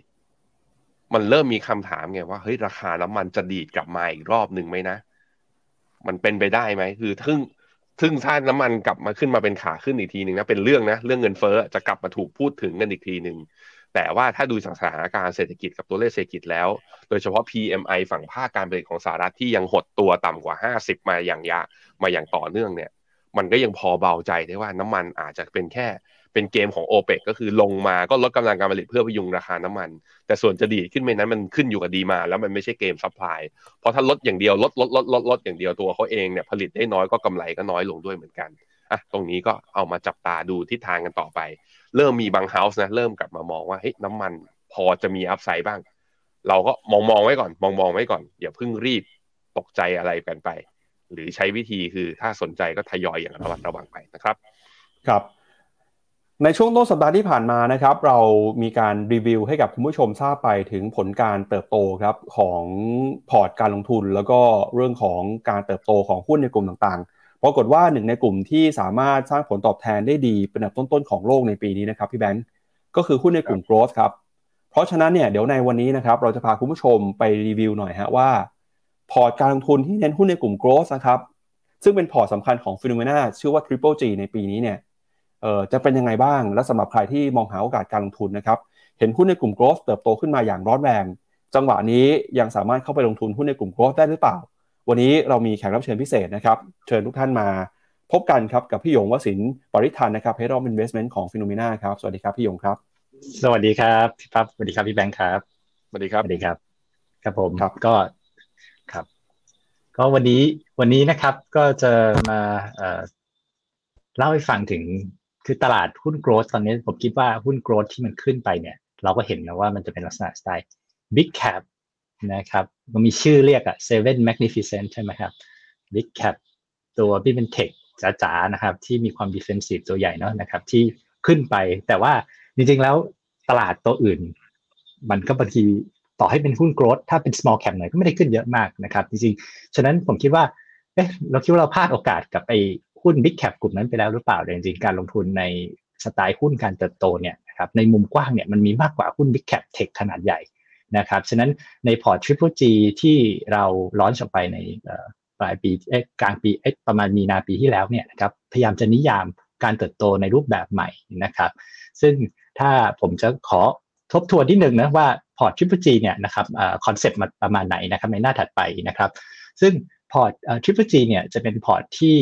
มันเริ่มมีคำถามไงว่าเฮ้ยราคาน้ำมันจะดีดกลับมาอีกรอบหนึ่งไหมนะ มันเป็นไปได้ไหมคือทึ่ง ซึ่งถ้าน้ำมันกลับมาขึ้นมาเป็นขาขึ้นอีกทีหนึ่งนะเป็นเรื่องนะเรื่องเงินเฟ้อจะกลับมาถูกพูดถึงกันอีกทีหนึ่งแต่ว่าถ้าดูสถานการณ์เศรษฐกิจกับตัวเลขเศรษฐกิจแล้ว โดยเฉพาะ PMI ฝั่งภาคการผลิตของสหรัฐที่ยังหดตัวต่ำกว่า 50 มาอย่างยามาอย่างต่อเนื่องเนี่ย มันก็ยังพอเบาใจได้ว่าน้ำมันอาจจะเป็นแค่ เป็นเกมของโอเปกก็คือลงมาก็ลดกำลังการผลิตเพื่อพยุงราคาน้ำมัน แต่ส่วนจะดีขึ้นไหมนั้นมันขึ้นอยู่กับ demand แล้วมันไม่ใช่เกม supply เพราะถ้าลดอย่างเดียวลดลดลดลดลดอย่างเดียวตัวเขาเองเนี่ยผลิตได้น้อยก็กำไรก็น้อยลงด้วยเหมือนกันอะตรงนี้ก็เอามาจับตาดูทิศทางกันต่อไป เริ่มมีบาง house นะเริ่มกลับมามองว่าเฮ้ยน้ำมันพอจะมี upside บ้าง เราก็มองมองไว้ก่อน มองมองไว้ก่อนอย่าเพิ่งรีบตกใจอะไรกันไป หรือใช้วิธีคือถ้าสนใจก็ทยอยอย่างระมัดระวังไปนะครับ ครับ ในช่วงต้นสัปดาห์ที่ผ่านมานะครับ เรามีการรีวิวให้กับคุณผู้ชมทราบไปถึงผลการเติบโตครับของพอร์ตการลงทุน แล้วก็เรื่องของการเติบโตของหุ้นในกลุ่มต่างๆปรากฏว่าหนึ่งในกลุ่มที่สามารถสร้างผลตอบแทนได้ดีเป็นอันดับต้นๆของโลกในปีนี้นะครับพี่แบงก์ก็คือหุ้นในกลุ่ม growth ครับเพราะฉะนั้นเนี่ยเดี๋ยวในวันนี้นะครับเราจะพาคุณผู้ชมไปรีวิวหน่อยฮะว่า พอร์ตการลงทุนที่เน้นหุ้นในกลุ่ม growth นะครับซึ่งเป็นพอร์ตสำคัญของ Finnomena ชื่อว่า Triple G ในปีนี้เนี่ย เอ่อจะเป็นยังไงบ้าง และสำหรับใครที่มองหาโอกาสการลงทุนนะครับเห็นหุ้นในกลุ่ม growth เติบโตขึ้นมาอย่างร้อนแรง จังหวะนี้ยังสามารถเข้าไปลงทุนหุ้นในกลุ่ม growth ได้หรือเปล่า วันนี้เรามีแขกรับเชิญพิเศษนะครับเชิญทุกท่านมาพบกันครับกับพี่ยงวสินปริธานนะครับ Head of Investment ของฟิโนเมนาครับสวัสดีครับพี่ยงครับ สวัสดีครับพี่ปั๊บสวัสดีครับพี่แบงค์ครับสวัสดีครับสวัสดีครับครับผมครับก็ครับ ก็วันนี้วันนี้นะครับก็จะมาเล่าให้ฟังถึง คือตลาดหุ้นโกลด์ตอนนี้ผมคิดว่าหุ้นโกลด์ที่มันขึ้นไปเนี่ย เราก็เห็นนะว่ามันจะเป็นลักษณะสไตล์ big cap นะครับมันมีชื่อเรียกอะ seven magnificent ใช่ไหมครับ big cap ตัวที่เป็นเทคจ๋าๆนะครับ ที่มีความ defensive ตัวใหญ่เนาะนะครับ ที่ขึ้นไป แต่ว่าจริงๆแล้วตลาดตัวอื่น มันก็บางทีต่อให้เป็นหุ้นโกลด์ถ้าเป็น small cap หน่อยก็ไม่ได้ขึ้นเยอะมากนะครับ จริงๆ ฉะนั้นผมคิดว่าเอ๊ะเราคิดว่าเราพลาดโอกาสกับไอ้ หุ้น big cap กลุ่มนั้นไปแล้วหรือเปล่าแต่จริงๆการลงทุนในสไตล์หุ้นการเติบโตเนี่ยนะครับในมุมกว้างเนี่ยมันมีมากกว่าหุ้น big cap tech ขนาดใหญ่นะครับฉะนั้นในพอร์ต triple G ที่เราล้อนออกไปในปลายปีกลางปีประมาณมีนาปีที่แล้วเนี่ยนะครับพยายามจะนิยามการเติบโตในรูปแบบใหม่นะครับ ซึ่งถ้าผมจะขอทบทวนทีหนึ่งนะว่าพอร์ต Triple G เนี่ยนะครับ concept มาประมาณไหนนะครับในหน้าถัดไปนะครับ ซึ่งพอร์ต Triple G เนี่ยจะเป็นพอร์ตที่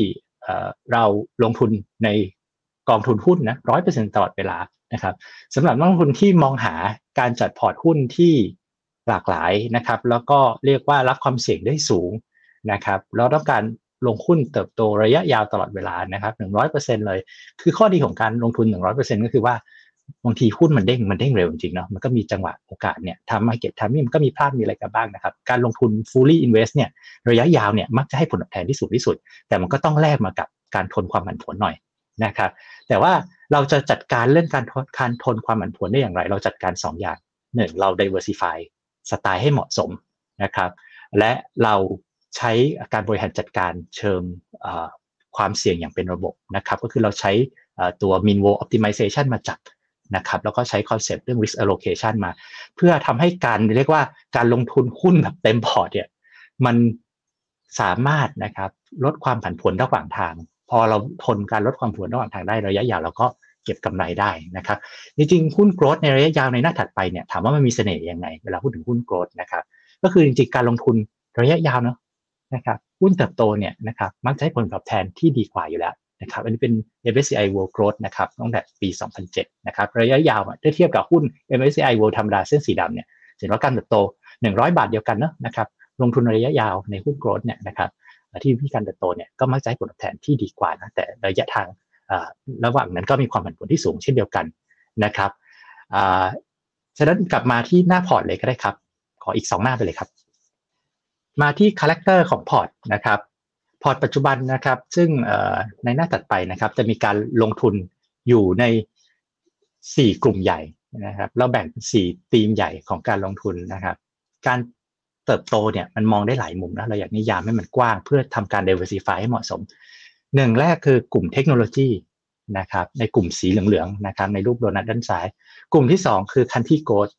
เราลงทุนในกองทุนหุ้นนะร้อยเปอร์เซ็นตลอดเวลานะครับสำหรับนักลงทุนที่มองหาการจัดพอร์ตหุ้นที่หลากหลายนะครับ แล้วก็เรียกว่ารับความเสี่ยงได้สูงนะครับแล้วต้องการลงหุ้นเติบโตระยะยาวตลอดเวลานะครับหนึ่งร้อยเปอร์เซ็นเลย คือข้อดีของการลงทุนหนึ่งร้อยเปอร์เซ็นก็คือว่า บางทีหุ้นมันเด้งมันเด้งเร็วจริงๆเนาะมันก็มีจังหวะโอกาสเนี่ยทำ market timing มันก็มีพลาดมีอะไรกันบ้างนะครับ การลงทุน fully invest เนี่ยระยะยาวเนี่ยมักจะให้ผลตอบแทนที่สูงที่สุด แต่มันก็ต้องแลกมากับการทนความผันผวนหน่อยนะครับแต่ว่าเราจะจัดการเรื่องการการทนความผันผวนได้อย่างไร เราจัดการ 2 อย่างหนึ่งเรา diversify สไตล์ให้เหมาะสมนะครับ และเราใช้การบริหารจัดการเชิงความเสี่ยงอย่างเป็นระบบนะครับ ก็คือเราใช้ตัว mean vol optimization มาจัด นะครับแล้วก็ใช้ concept เรื่อง risk allocation มา เพื่อทำให้การเรียกว่าการลงทุนหุ้นแบบเต็มพอร์ตเนี่ยมันสามารถนะครับลดความผันผวนระหว่างทาง พอเราทนการลดความผันผวนระหว่างทางได้ระยะยาวเราก็เก็บกำไรได้นะครับจริงๆหุ้นโกรดในระยะยาวในหน้าถัดไปเนี่ยถามว่ามันมีเสน่ห์ยังไงเวลาพูดถึงหุ้นโกรดนะครับก็คือจริงๆการลงทุนระยะยาวเนาะนะครับหุ้นเติบโตเนี่ยนะครับมักจะให้ผลตอบแทนที่ดีกว่าอยู่แล้ว นะครับอันนี้เป็น MSCI World Growth นะครับตั้งแต่ปี 2007 นะครับระยะยาวถ้าเทียบกับหุ้น MSCI World ธรรมดาเส้นสีดำเนี่ยเห็นว่าการเติบโต 100 บาทเดียวกันเนาะนะครับลงทุนระยะยาวในหุ้น growth เนี่ยนะครับที่วิธีการเติบโตเนี่ยก็มักจะให้ผลตอบแทนที่ดีกว่านะแต่ระยะทางระหว่างนั้นก็มีความผันผวนที่สูงเช่นเดียวกันนะครับฉะนั้นกลับมาที่หน้าพอร์ตเลยก็ได้ครับ ขออีก 2 หน้าไปเลยครับ มาที่ character ของพอร์ตนะครับ พอร์ตปัจจุบันนะครับ ซึ่งในหน้าถัดไปนะครับ จะมีการลงทุนอยู่ใน 4 กลุ่มใหญ่นะครับ เราแบ่งเป็น4ธีมใหญ่ของการลงทุนนะครับ การเติบโตเนี่ยมันมองได้หลายมุมนะเราอยากนิยามให้มันกว้างเพื่อทำการ diversify ให้เหมาะสมหนึ่งแรกคือกลุ่มเทคโนโลยีนะครับในกลุ่มสีเหลืองๆนะครับในรูปโดนัทด้านซ้าย กลุ่มที่ 2 คือ country growth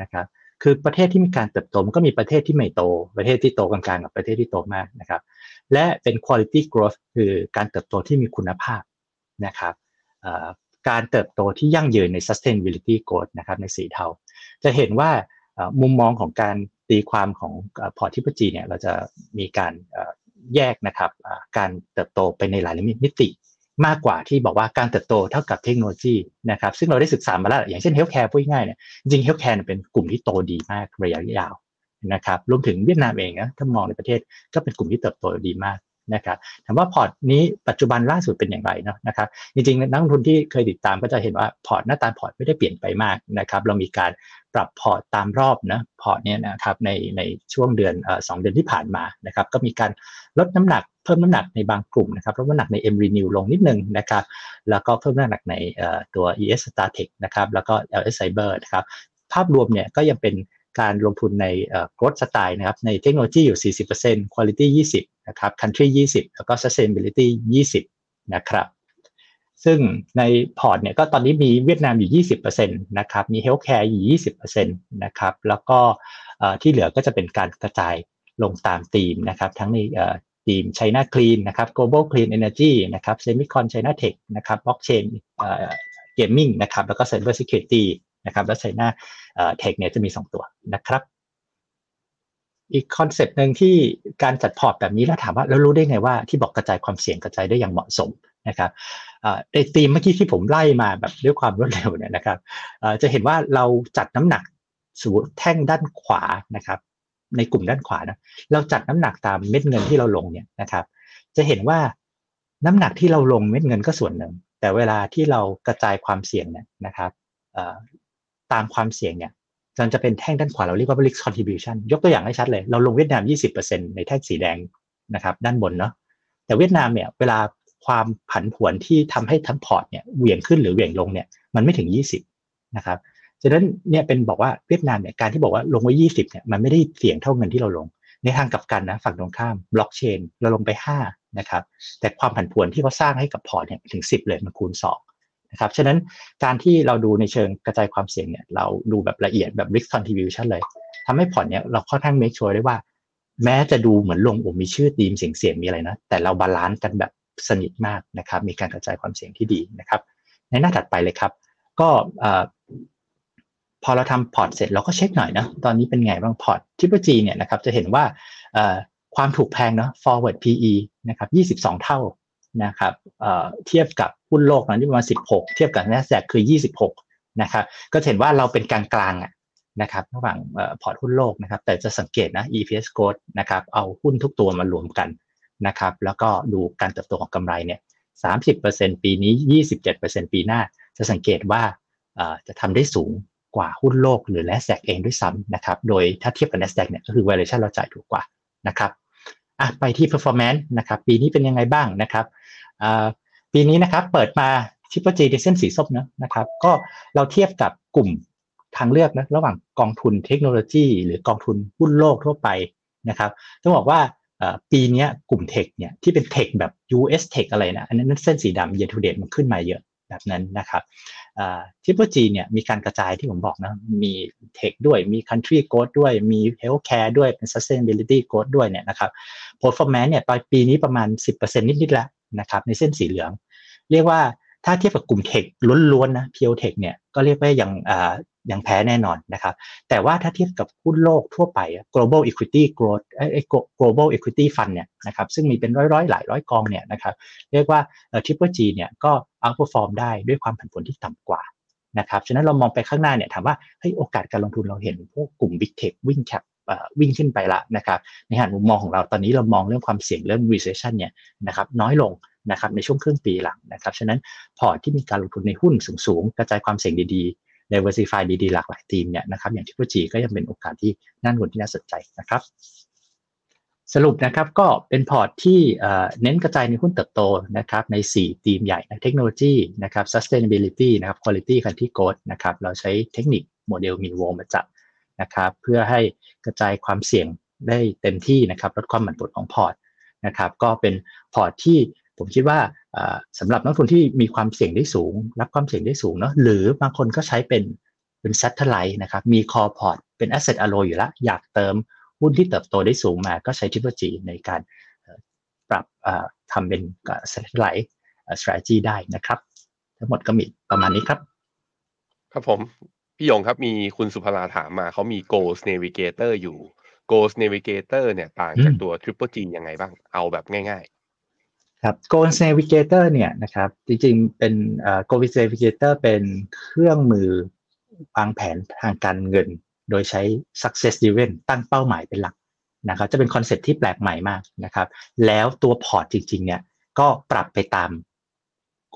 นะครับ คือประเทศที่มีการเติบโตมันก็มีประเทศที่ไม่โต ประเทศที่โตกลางๆกับประเทศที่โตมากนะครับ และเป็น quality growth คือการเติบโตที่มีคุณภาพนะครับการเติบโตที่ยั่งยืนใน sustainability growth นะครับในสีเทา จะเห็นว่ามุมมองของการตีความของพอร์ต Triple G เนี่ยเราจะมีการแยกนะครับการเติบโตไปในหลายมิติ มากกว่าที่บอกว่าการเติบโตเท่ากับเทคโนโลยีนะครับซึ่งเราได้ศึกษามาแล้วอย่างเช่น healthcare พูดง่ายเนี่ยจริง healthcare เป็นกลุ่มที่โตดีมากระยะยาวนะครับรวมถึงเวียดนามเองนะถ้ามองในประเทศก็เป็นกลุ่มที่เติบโตดีมากนะครับถามว่าพอร์ตนี้ปัจจุบันล่าสุดเป็นอย่างไรเนาะนะครับจริงๆนักลงทุนที่เคยติดตามก็จะเห็นว่าพอร์ตหน้าตาพอร์ตไม่ได้เปลี่ยนไปมากนะครับเรามีการ ปรับพอร์ตตามรอบนะพอร์ตเนี้ยนะครับในในช่วงเดือนเอ่อสเดือนที่ผ่านมานะครับก็มีการลดน้ำหนักเพิ่มน้ำหนักในบางกลุ่มนะครับลดน้ำหนักใน M Renew ลงนิดนึงนะครับแล้วก็เพิ่มน้ำหนักในตัว ES Startech นะครับแล้วก็ LS Cyber นะครับภาพรวมเนี่ยก็ยังเป็นการลงทุนใน growth style นะครับในเทคโนโลยีอยู่ 40% quality 20 นะครับ country 20 แล้วก็ sustainability 20 นะครับ ซึ่งในพอร์ตเนี่ยก็ตอนนี้มีเวียดนามอยู่ 20%นะครับ มี healthcare อยู่ 20%นะครับ แล้วก็ที่เหลือก็จะเป็นการกระจายลงตามธีมนะครับ ทั้งในทีม China Clean นะครับ Global Clean Energy นะครับ Semicon China Tech นะครับ Blockchain Gaming นะครับ แล้วก็ Cyber Security นะครับ แล้ว China Tech เนี่ยจะมี 2 ตัวนะครับ อีก concept หนึ่งที่การจัดพอร์ตแบบนี้แล้วถามว่าแล้วรู้ได้ไงว่าที่บอกกระจายความเสี่ยงกระจายได้อย่างเหมาะสมนะครับ ในธีมเมื่อกี้ที่ผมไล่มาแบบด้วยความรวดเร็วเนี่ยนะครับจะเห็นว่าเราจัดน้ำหนักสูแท่งด้านขวานะครับ ในกลุ่มด้านขวานะเราจัดน้ำหนักตามเม็ดเงินที่เราลงเนี่ยนะครับ จะเห็นว่าน้ำหนักที่เราลงเม็ดเงินก็ส่วนหนึ่ง แต่เวลาที่เรากระจายความเสี่ยงเนี่ยนะครับตามความเสี่ยงเนี่ยมันจะเป็นแท่งด้านขวาเราเรียกว่า risk contribution ยกตัวอย่างให้ชัดเลย เราลงเวียดนาม 20%ในแท่งสีแดงนะครับ ด้านบนเนาะแต่เวียดนามเนี่ยเวลา ความผันผวนที่ทำให้ทั้งพอร์ตเนี่ยเหวี่ยงขึ้นหรือเหวี่ยงลงเนี่ยมันไม่ถึง 20นะครับฉะนั้นเนี่ยเป็นบอกว่าเวียดนามเนี่ยการที่บอกว่าลงไว้ 20เนี่ยมันไม่ได้เสี่ยงเท่าเงินที่เราลง ในทางกลับกันนะฝั่งตรงข้ามบล็อกเชนเราลงไป 5 นะครับ แต่ความผันผวนที่เขาสร้างให้กับพอร์ตเนี่ยถึง 10 เลยมันคูณ 2 นะครับฉะนั้นการที่เราดูในเชิงกระจายความเสี่ยงเนี่ยเราดูแบบละเอียดแบบ risk contribution เลยทำให้พอร์ตเนี่ยเราค่อนข้าง make sure ได้ว่า แม้จะดูเหมือนลงอ้มีชื่อธีมเสี่ยงเสี่ยงมีอะไรนะแต่เรา balance กันแบบ สนิทมากนะครับมีการกระจายความเสี่ยงที่ดีนะครับในหน้าถัดไปเลยครับ ก็พอเราทำพอร์ตเสร็จเราก็เช็คหน่อยนะตอนนี้เป็นไงบ้างพอร์ต Triple G เนี่ยนะครับจะเห็นว่าความถูกแพงเนาะ forward PE นะครับ22 เท่านะครับเทียบกับหุ้นโลกนั้นที่ประมาณ 16 เทียบกับ NASDAQ คือ 26 นะครับ ก็เห็นว่าเราเป็นกลางๆนะครับระหว่างพอร์ตหุ้นโลกนะครับ แต่จะสังเกตนะ EPS growth นะครับเอาหุ้นทุกตัวมารวมกัน นะครับ แล้วก็ดูการเติบโตของกำไรเนี่ย30%ปีนี้27%ปีหน้า จะสังเกตว่าจะทำได้สูงกว่าหุ้นโลกหรือ NASDAQ เองด้วยซ้ำนะครับ โดยถ้าเทียบกับ NASDAQ เนี่ยก็คือ valuation เราจ่ายถูกกว่านะครับอะไปที่ performance นะครับ ปีนี้เป็นยังไงบ้างนะครับปีนี้นะครับเปิดมา Triple G ในเส้นสีส้มนะนะครับ ก็เราเทียบกับกลุ่มทางเลือกนะระหว่างกองทุนเทคโนโลยี หรือกองทุนหุ้นโลกทั่วไปนะครับต้องบอกว่า ปีนี้กลุ่มเทคเนี่ยที่เป็นเทคแบบ US Tech อะไรนะอันนั้นเส้นสีดำ year to date มันขึ้นมาเยอะแบบนั้นนะครับ Triple G เนี่ยมีการกระจายที่ผมบอกนะ มีเทคด้วย มี country growth ด้วย มี healthcare ด้วย เป็น sustainability growth ด้วยเนี่ยนะครับ performance เนี่ยตอนปีนี้ประมาณ 10%นิดๆแล้วนะครับ ในเส้นสีเหลือง เรียกว่าถ้าเทียบกับกลุ่มเทคล้วนๆนะ pure tech เนี่ยก็เรียกว่ายัง ยังแพ้แน่นอนนะครับ แต่ว่าถ้าเทียบกับหุ้นโลกทั่วไป global equity growth ไอ้ global equity fund เนี่ยนะครับซึ่งมีเป็นร้อยๆ หลายร้อยกองเนี่ยนะครับเรียกว่า triple G เนี่ยก็ outperform ได้ด้วยความผันผวนที่ต่ำกว่านะครับฉะนั้นเรามองไปข้างหน้าเนี่ยถามว่าเฮ้ยโอกาสการลงทุนเราเห็นพวกกลุ่ม big tech วิ่งแคปวิ่งขึ้นไปละนะครับในหันมุมมองของเราตอนนี้เรามองเรื่องความเสี่ยงเรื่อง recession เนี่ยนะครับน้อยลงนะครับในช่วงครึ่งปีหลังนะครับฉะนั้นพอร์ตที่มีการลงทุนในหุ้นสูงๆ กระจายความเสี่ยงดี diversify ดีๆหลากหลายทีมเนี่ยนะครับอย่างที่พูดจีก็ยังเป็นโอกาสที่น่าลงทุนที่น่าสนใจนะครับ สรุปนะครับก็เป็นพอร์ตที่เน้นกระจายในหุ้นเติบโตนะครับใน 4 ธีมใหญ่นะเทคโนโลยีนะครับ sustainability นะครับ quality country growth นะครับเราใช้เทคนิคโมเดล min vol มาจับนะครับเพื่อให้กระจายความเสี่ยงได้เต็มที่นะครับลดความผันผวนของพอร์ตนะครับก็เป็นพอร์ตที่ ผมคิดว่าสำหรับนักทุนที่มีความเสี่ยงได้สูง รับความเสี่ยงได้สูงเนาะหรือบางคนก็ใช้เป็นเป็น satellite นะครับมี core port เป็น asset allo อยู่แล้ว อยากเติมหุ้นที่เติบโตได้สูงมา ก็ใช้ Triple G ในการปรับทำเป็น satellite strategy ได้นะครับ ทั้งหมดก็มีประมาณนี้ครับ ครับผม พี่หยกครับมีคุณสุภราถามมาเขามี Goals Navigator อยู่ Goals Navigator เนี่ยต่างจากตัว Triple G ยังไงบ้างเอาแบบง่าย ครับ Goals Navigator เนี่ยนะครับจริงๆเป็น Goals Navigator เป็นเครื่องมือวางแผนทางการเงิน โดยใช้ success driven ตั้งเป้าหมายเป็นหลักนะครับจะเป็น concept ที่แปลกใหม่มากนะครับ แล้วตัวพอร์ตจริงๆเนี่ยก็ปรับไปตาม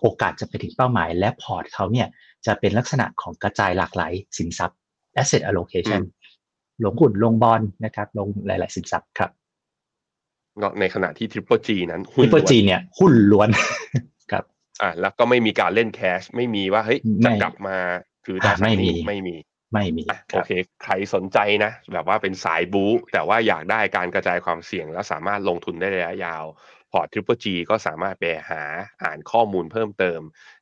โอกาสจะไปถึงเป้าหมาย และพอร์ตเขาเนี่ยจะเป็นลักษณะของกระจายหลากหลายสินทรัพย์ asset allocation ลงหุ้นลงบอลนะครับลงหลาย ๆ สินทรัพย์ครับ ในขณะที่ Triple G นั้นหุ้น Triple G เนี่ยหุ้นล้วนครับอ่าแล้วก็ไม่มีการเล่น cash ไม่มีว่าเฮ้ยจะกลับมาถือตราไม่มีไม่มีไม่มีโอเค ใครสนใจนะ แบบว่าเป็นสายบู๊แต่ว่าอยากได้การกระจายความเสี่ยง แล้วสามารถลงทุนได้ระยะยาว พอร์ต Triple G ก็สามารถไปหาอ่านข้อมูลเพิ่มเติม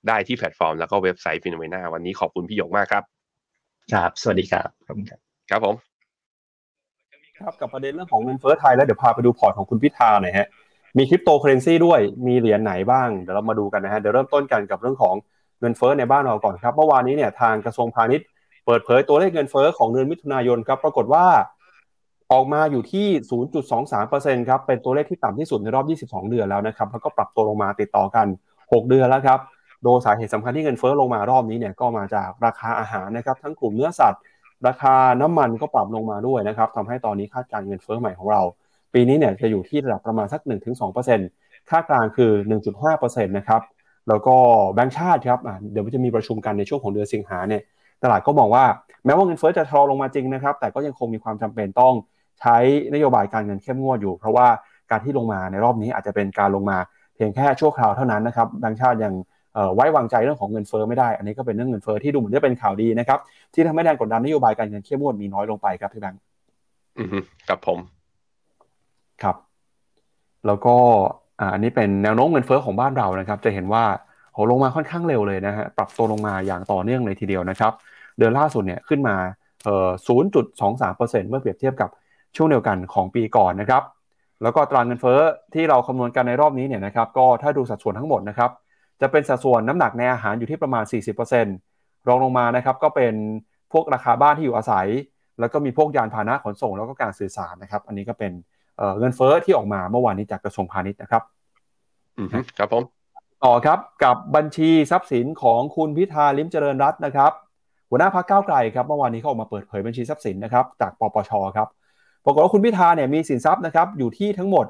ได้ที่แพลตฟอร์มแล้วก็เว็บไซต์ฟินเวนาวันนี้ขอบคุณพี่หยกมากครับ ครับ สวัสดีครับ ครับครับผม ครับกับประเด็นเรื่องของเงินเฟ้อไทยแล้วเดี๋ยวพาไปดูพอร์ตของคุณพิธาหน่อยฮะมีคริปโตเคอเรนซีด้วยมีเหรียญไหนบ้างเดี๋ยวเรามาดูกันนะฮะเดี๋ยวเริ่มต้นกันกับเรื่องของเงินเฟ้อในบ้านเราก่อนครับเมื่อวานนี้เนี่ยทางกระทรวงพาณิชย์เปิดเผยตัวเลขเงินเฟ้อของเดือนมิถุนายนครับปรากฏว่าออกมาอยู่ที่ 0.23%ครับเป็นตัวเลขที่ต่ำที่สุดในรอบ 22 เดือนแล้วนะครับแล้วก็ปรับตัวลงมาติดต่อกัน 6 เดือนแล้วครับโดยสาเหตุสำคัญที่เงินเฟ้อลงมารอบนี้เนี่ยก็มาจากราคาอาหารนะครับทั้งกลุ่มเนื้อสัตว์ ราคาน้ำมันก็ปรับลงมาด้วยนะครับทำให้ตอนนี้คาดการเงินเฟ้อใหม่ของเรา ปีนี้เนี่ยจะอยู่ที่ระดับประมาณสัก 1-2%ค่ากลางคือ 1.5%นะครับแล้วก็แบงก์ชาติครับเดี๋ยวจะมีประชุมกันในช่วงของเดือนสิงหาเนี่ยตลาดก็มองว่าแม้ว่าเงินเฟ้อจะชะลอลงมาจริงนะครับ แต่ก็ยังคงมีความจำเป็นต้องใช้นโยบายการเงินเข้มงวดอยู่ เพราะว่าการที่ลงมาในรอบนี้อาจจะเป็นการลงมาเพียงแค่ชั่วคราวเท่านั้นนะครับแบงก์ชาติยัง ไว้วางใจเรื่องของเงินเฟอ้อไม่ได้ อันนี้ก็เป็นเรื่องเงินเฟอ้อที่ดูเหมือนจะเป็นข่าวดีนะครับที่ทำให้แรงกดดันนโยบายการเงินเข้มงวดมีน้อยลงไปครับพี่แบงค์อืมกับผม ครับ แล้วก็อันนี้เป็นแนวโน้มเงินเฟอ้อของบ้านเรานะครับ จะเห็นว่าโหลงมาค่อนข้างเร็วเลยนะฮะปรับตัวลงมาอย่างต่อเนื่องเลยทีเดียวนะครับ เดือนล่าสุดเนี่ยขึ้นมาเอ่อ0.23%เมื่อเปรียบเทียบกับช่วงเดียวกันของปีก่อนนะครับ แล้วก็ตรางเงินเฟอ้อที่เราคำนวณกันในรอบนี้เนี่ยนะครับ ก็ถ้าดูสัดส่วนทั้งหมดนะครับ จะเป็นสัดส่วนน้ำหนักในอาหารอยู่ที่ประมาณ 40%รองลงมานะครับก็เป็นพวกราคาบ้านที่อยู่อาศัย แล้วก็มีพวกยานพาหนะขนส่งแล้วก็การสื่อสารนะครับ อันนี้ก็เป็นเงินเฟ้อที่ออกมาเมื่อวานนี้จากกระทรวงพาณิชย์นะครับครับผมต่อครับกับบัญชีทรัพย์สินของคุณพิธาลิมเจริญรัตน์นะครับหัวหน้าพรรคก้าวไกลครับเมื่อวานนี้เขาออกมาเปิดเผยบัญชีทรัพย์สินนะครับจากปปชครับปรากฏว่าคุณพิธาเนี่ยมีสินทรัพย์นะครับอยู่ที่ทั้งหมด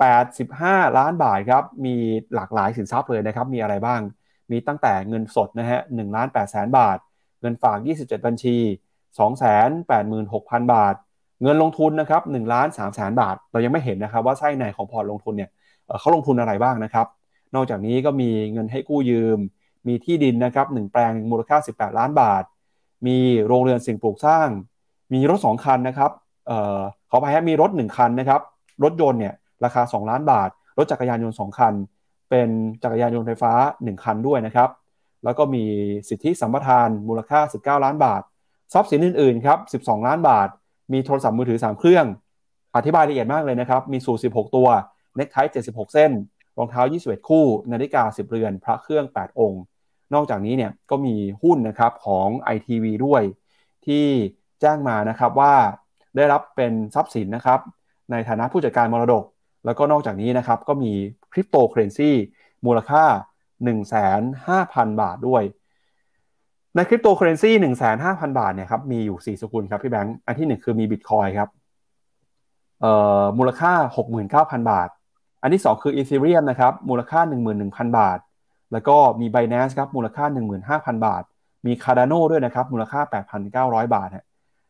85 ล้านบาทครับ มีหลากหลายสินทรัพย์เลยนะครับ มีอะไรบ้าง มีตั้งแต่เงินสดนะฮะ1ล้าน8แสนบาท เงินฝาก 27 บัญชี 286,000 บาท เงินลงทุนนะครับ1ล้าน3แสนบาท เรายังไม่เห็นนะครับว่าไส้ในของพอร์ตลงทุนเนี่ยเขาลงทุนอะไรบ้างนะครับ นอกจากนี้ก็มีเงินให้กู้ยืม มีที่ดินนะครับหแปลงมูลค่า 18 ล้านบาท มีโรงเรือนสิ่งปลูกสร้าง มีรถ 2 คันนะครับ เอ่อขอไปให้มีรถ 1 คันนะครับ รถยนต์เนี่ย ราคา 2 ล้านบาท รถจักรยานยนต์ 2 คัน เป็นจักรยานยนต์ไฟฟ้า 1 คันด้วยนะครับ แล้วก็มีสิทธิสัมปทานมูลค่า 19 ล้านบาท ทรัพย์สินอื่นๆครับ 12 ล้านบาท มีโทรศัพท์มือถือ 3 เครื่อง อธิบายละเอียดมากเลยนะครับ มีสูตร 16 ตัว เน็กไท76 เส้น รองเท้า 21 คู่ นาฬิกา 10 เรือน พระเครื่อง 8 องค์ นอกจากนี้เนี่ยก็มีหุ้นนะครับของ ITV ด้วย ที่แจ้งมานะครับว่าได้รับเป็นทรัพย์สินนะครับในฐานะผู้จัดการมรดก แล้วก็นอกจากนี้นะครับก็มีคริปโตเคอเรนซีมูลค่า 15,000 บาทด้วย ในคริปโตเคอเรนซี15,000 บาทเนี่ยครับมีอยู่ 4 สกุลครับพี่แบงค์อันที่ 1 คือมีบิตคอยน์ครับมูลค่า 69,000 บาท อันที่ 2 คือ Ethereum นะครับมูลค่า 11,000 บาท แล้วก็มี Binance ครับมูลค่า 15,000 บาท มี Cardano ด้วยนะครับมูลค่า 8,900 บาท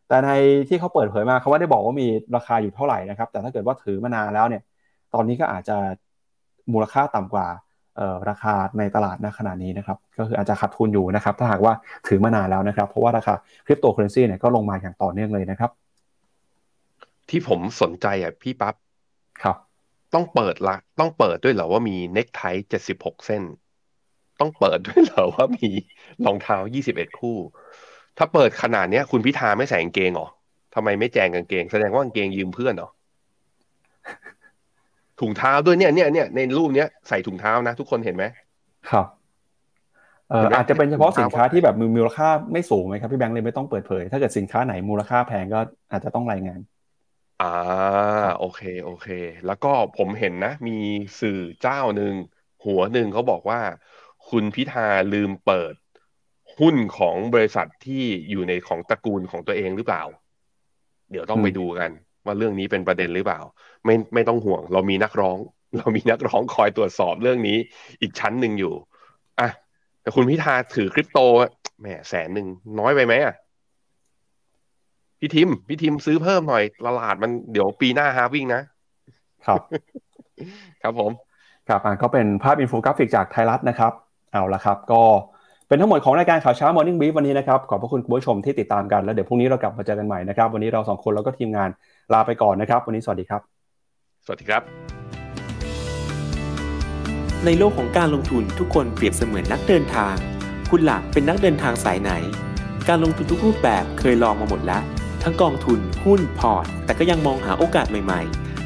แต่ในที่เขาเปิดเผยมาเขาไม่ได้บอกว่ามีราคาอยู่เท่าไหร่นะครับ แต่ถ้าเกิดว่าถือมานานแล้วเนี่ย ตอนนี้ก็อาจจะมูลค่าต่ำกว่าราคาในตลาดณขณะนี้นะครับ ก็คืออาจจะขาดทุนอยู่นะครับ ถ้าหากว่าถือมานานแล้วนะครับ เพราะว่าราคาคริปโตเคอเรนซีเนี่ยก็ลงมาอย่างต่อเนื่องเลยนะครับ ที่ผมสนใจอะพี่ปับ๊บครับ ต้องเปิดละต้องเปิดด้วยเหรอว่ามีเน็กไทเจ็ดสิบหกเส้น ต้องเปิดด้วยเหรอว่ามีรองเท้ายี่สิบเอ็ดคู่ ถ้าเปิดขนาดเนี้ย คุณพิธาไม่ใส่กางเกงหรอทำไมไม่แจงกางเกง แสดงว่ากางเกงยืมเพื่อนหรอ ถุงเท้าด้วยเนี่ยเนี่ยเนี่ยในรูปเนี้ยใส่ถุงเท้านะ ทุกคนเห็นไหมครับเอออาจจะเป็นเฉพาะสินค้าที่แบบมีมูลค่าไม่สูงไหมครับพี่แบงค์เลยไม่ต้องเปิดเผย ถ้าเกิดสินค้าไหนมูลค่าแพงก็อาจจะต้องรายงาน อ่าโอเคโอเค แล้วก็ผมเห็นนะ มีสื่อเจ้าหนึ่งหัวหนึ่งเขาบอกว่า คุณพิธาลืมเปิดหุ้นของบริษัทที่อยู่ในของตระกูลของตัวเองหรือเปล่า เดี๋ยวต้องไปดูกัน ว่าเรื่องนี้เป็นประเด็นหรือเปล่า ไม่ไม่ต้องห่วง เรามีนักร้อง เรามีนักร้องคอยตรวจสอบเรื่องนี้อีกชั้นหนึ่งอยู่อะแต่คุณพิธาถือคริปโตแหมแสนหนึ่งน้อยไปไหมอะพี่ทิมพี่ทิมซื้อเพิ่มหน่อยตลาดมันเดี๋ยวปีหน้าฮาวิ่งนะครับ ครับผม ครับอ่าก็เป็นภาพอินโฟกราฟิกจากไทยรัฐนะครับ เอาละครับ ก็ เป็นทั้งหมดของรายการข่าวเช้า Morning Brief วันนี้นะครับ ขอบพระคุณคุณผู้ชมที่ติดตามกันแล้วเดี๋ยวพรุ่งนี้เรากลับมาเจอกันใหม่นะครับ วันนี้เราสองคนแล้วก็ทีมงานลาไปก่อนนะครับ วันนี้สวัสดีครับ สวัสดีครับ ในโลกของการลงทุนทุกคนเปรียบเสมือนนักเดินทาง คุณล่ะเป็นนักเดินทางสายไหน การลงทุนทุกรูปแบบเคยลองมาหมดแล้ว ทั้งกองทุนหุ้นพอร์ต แต่ก็ยังมองหาโอกาสใหม่ ๆ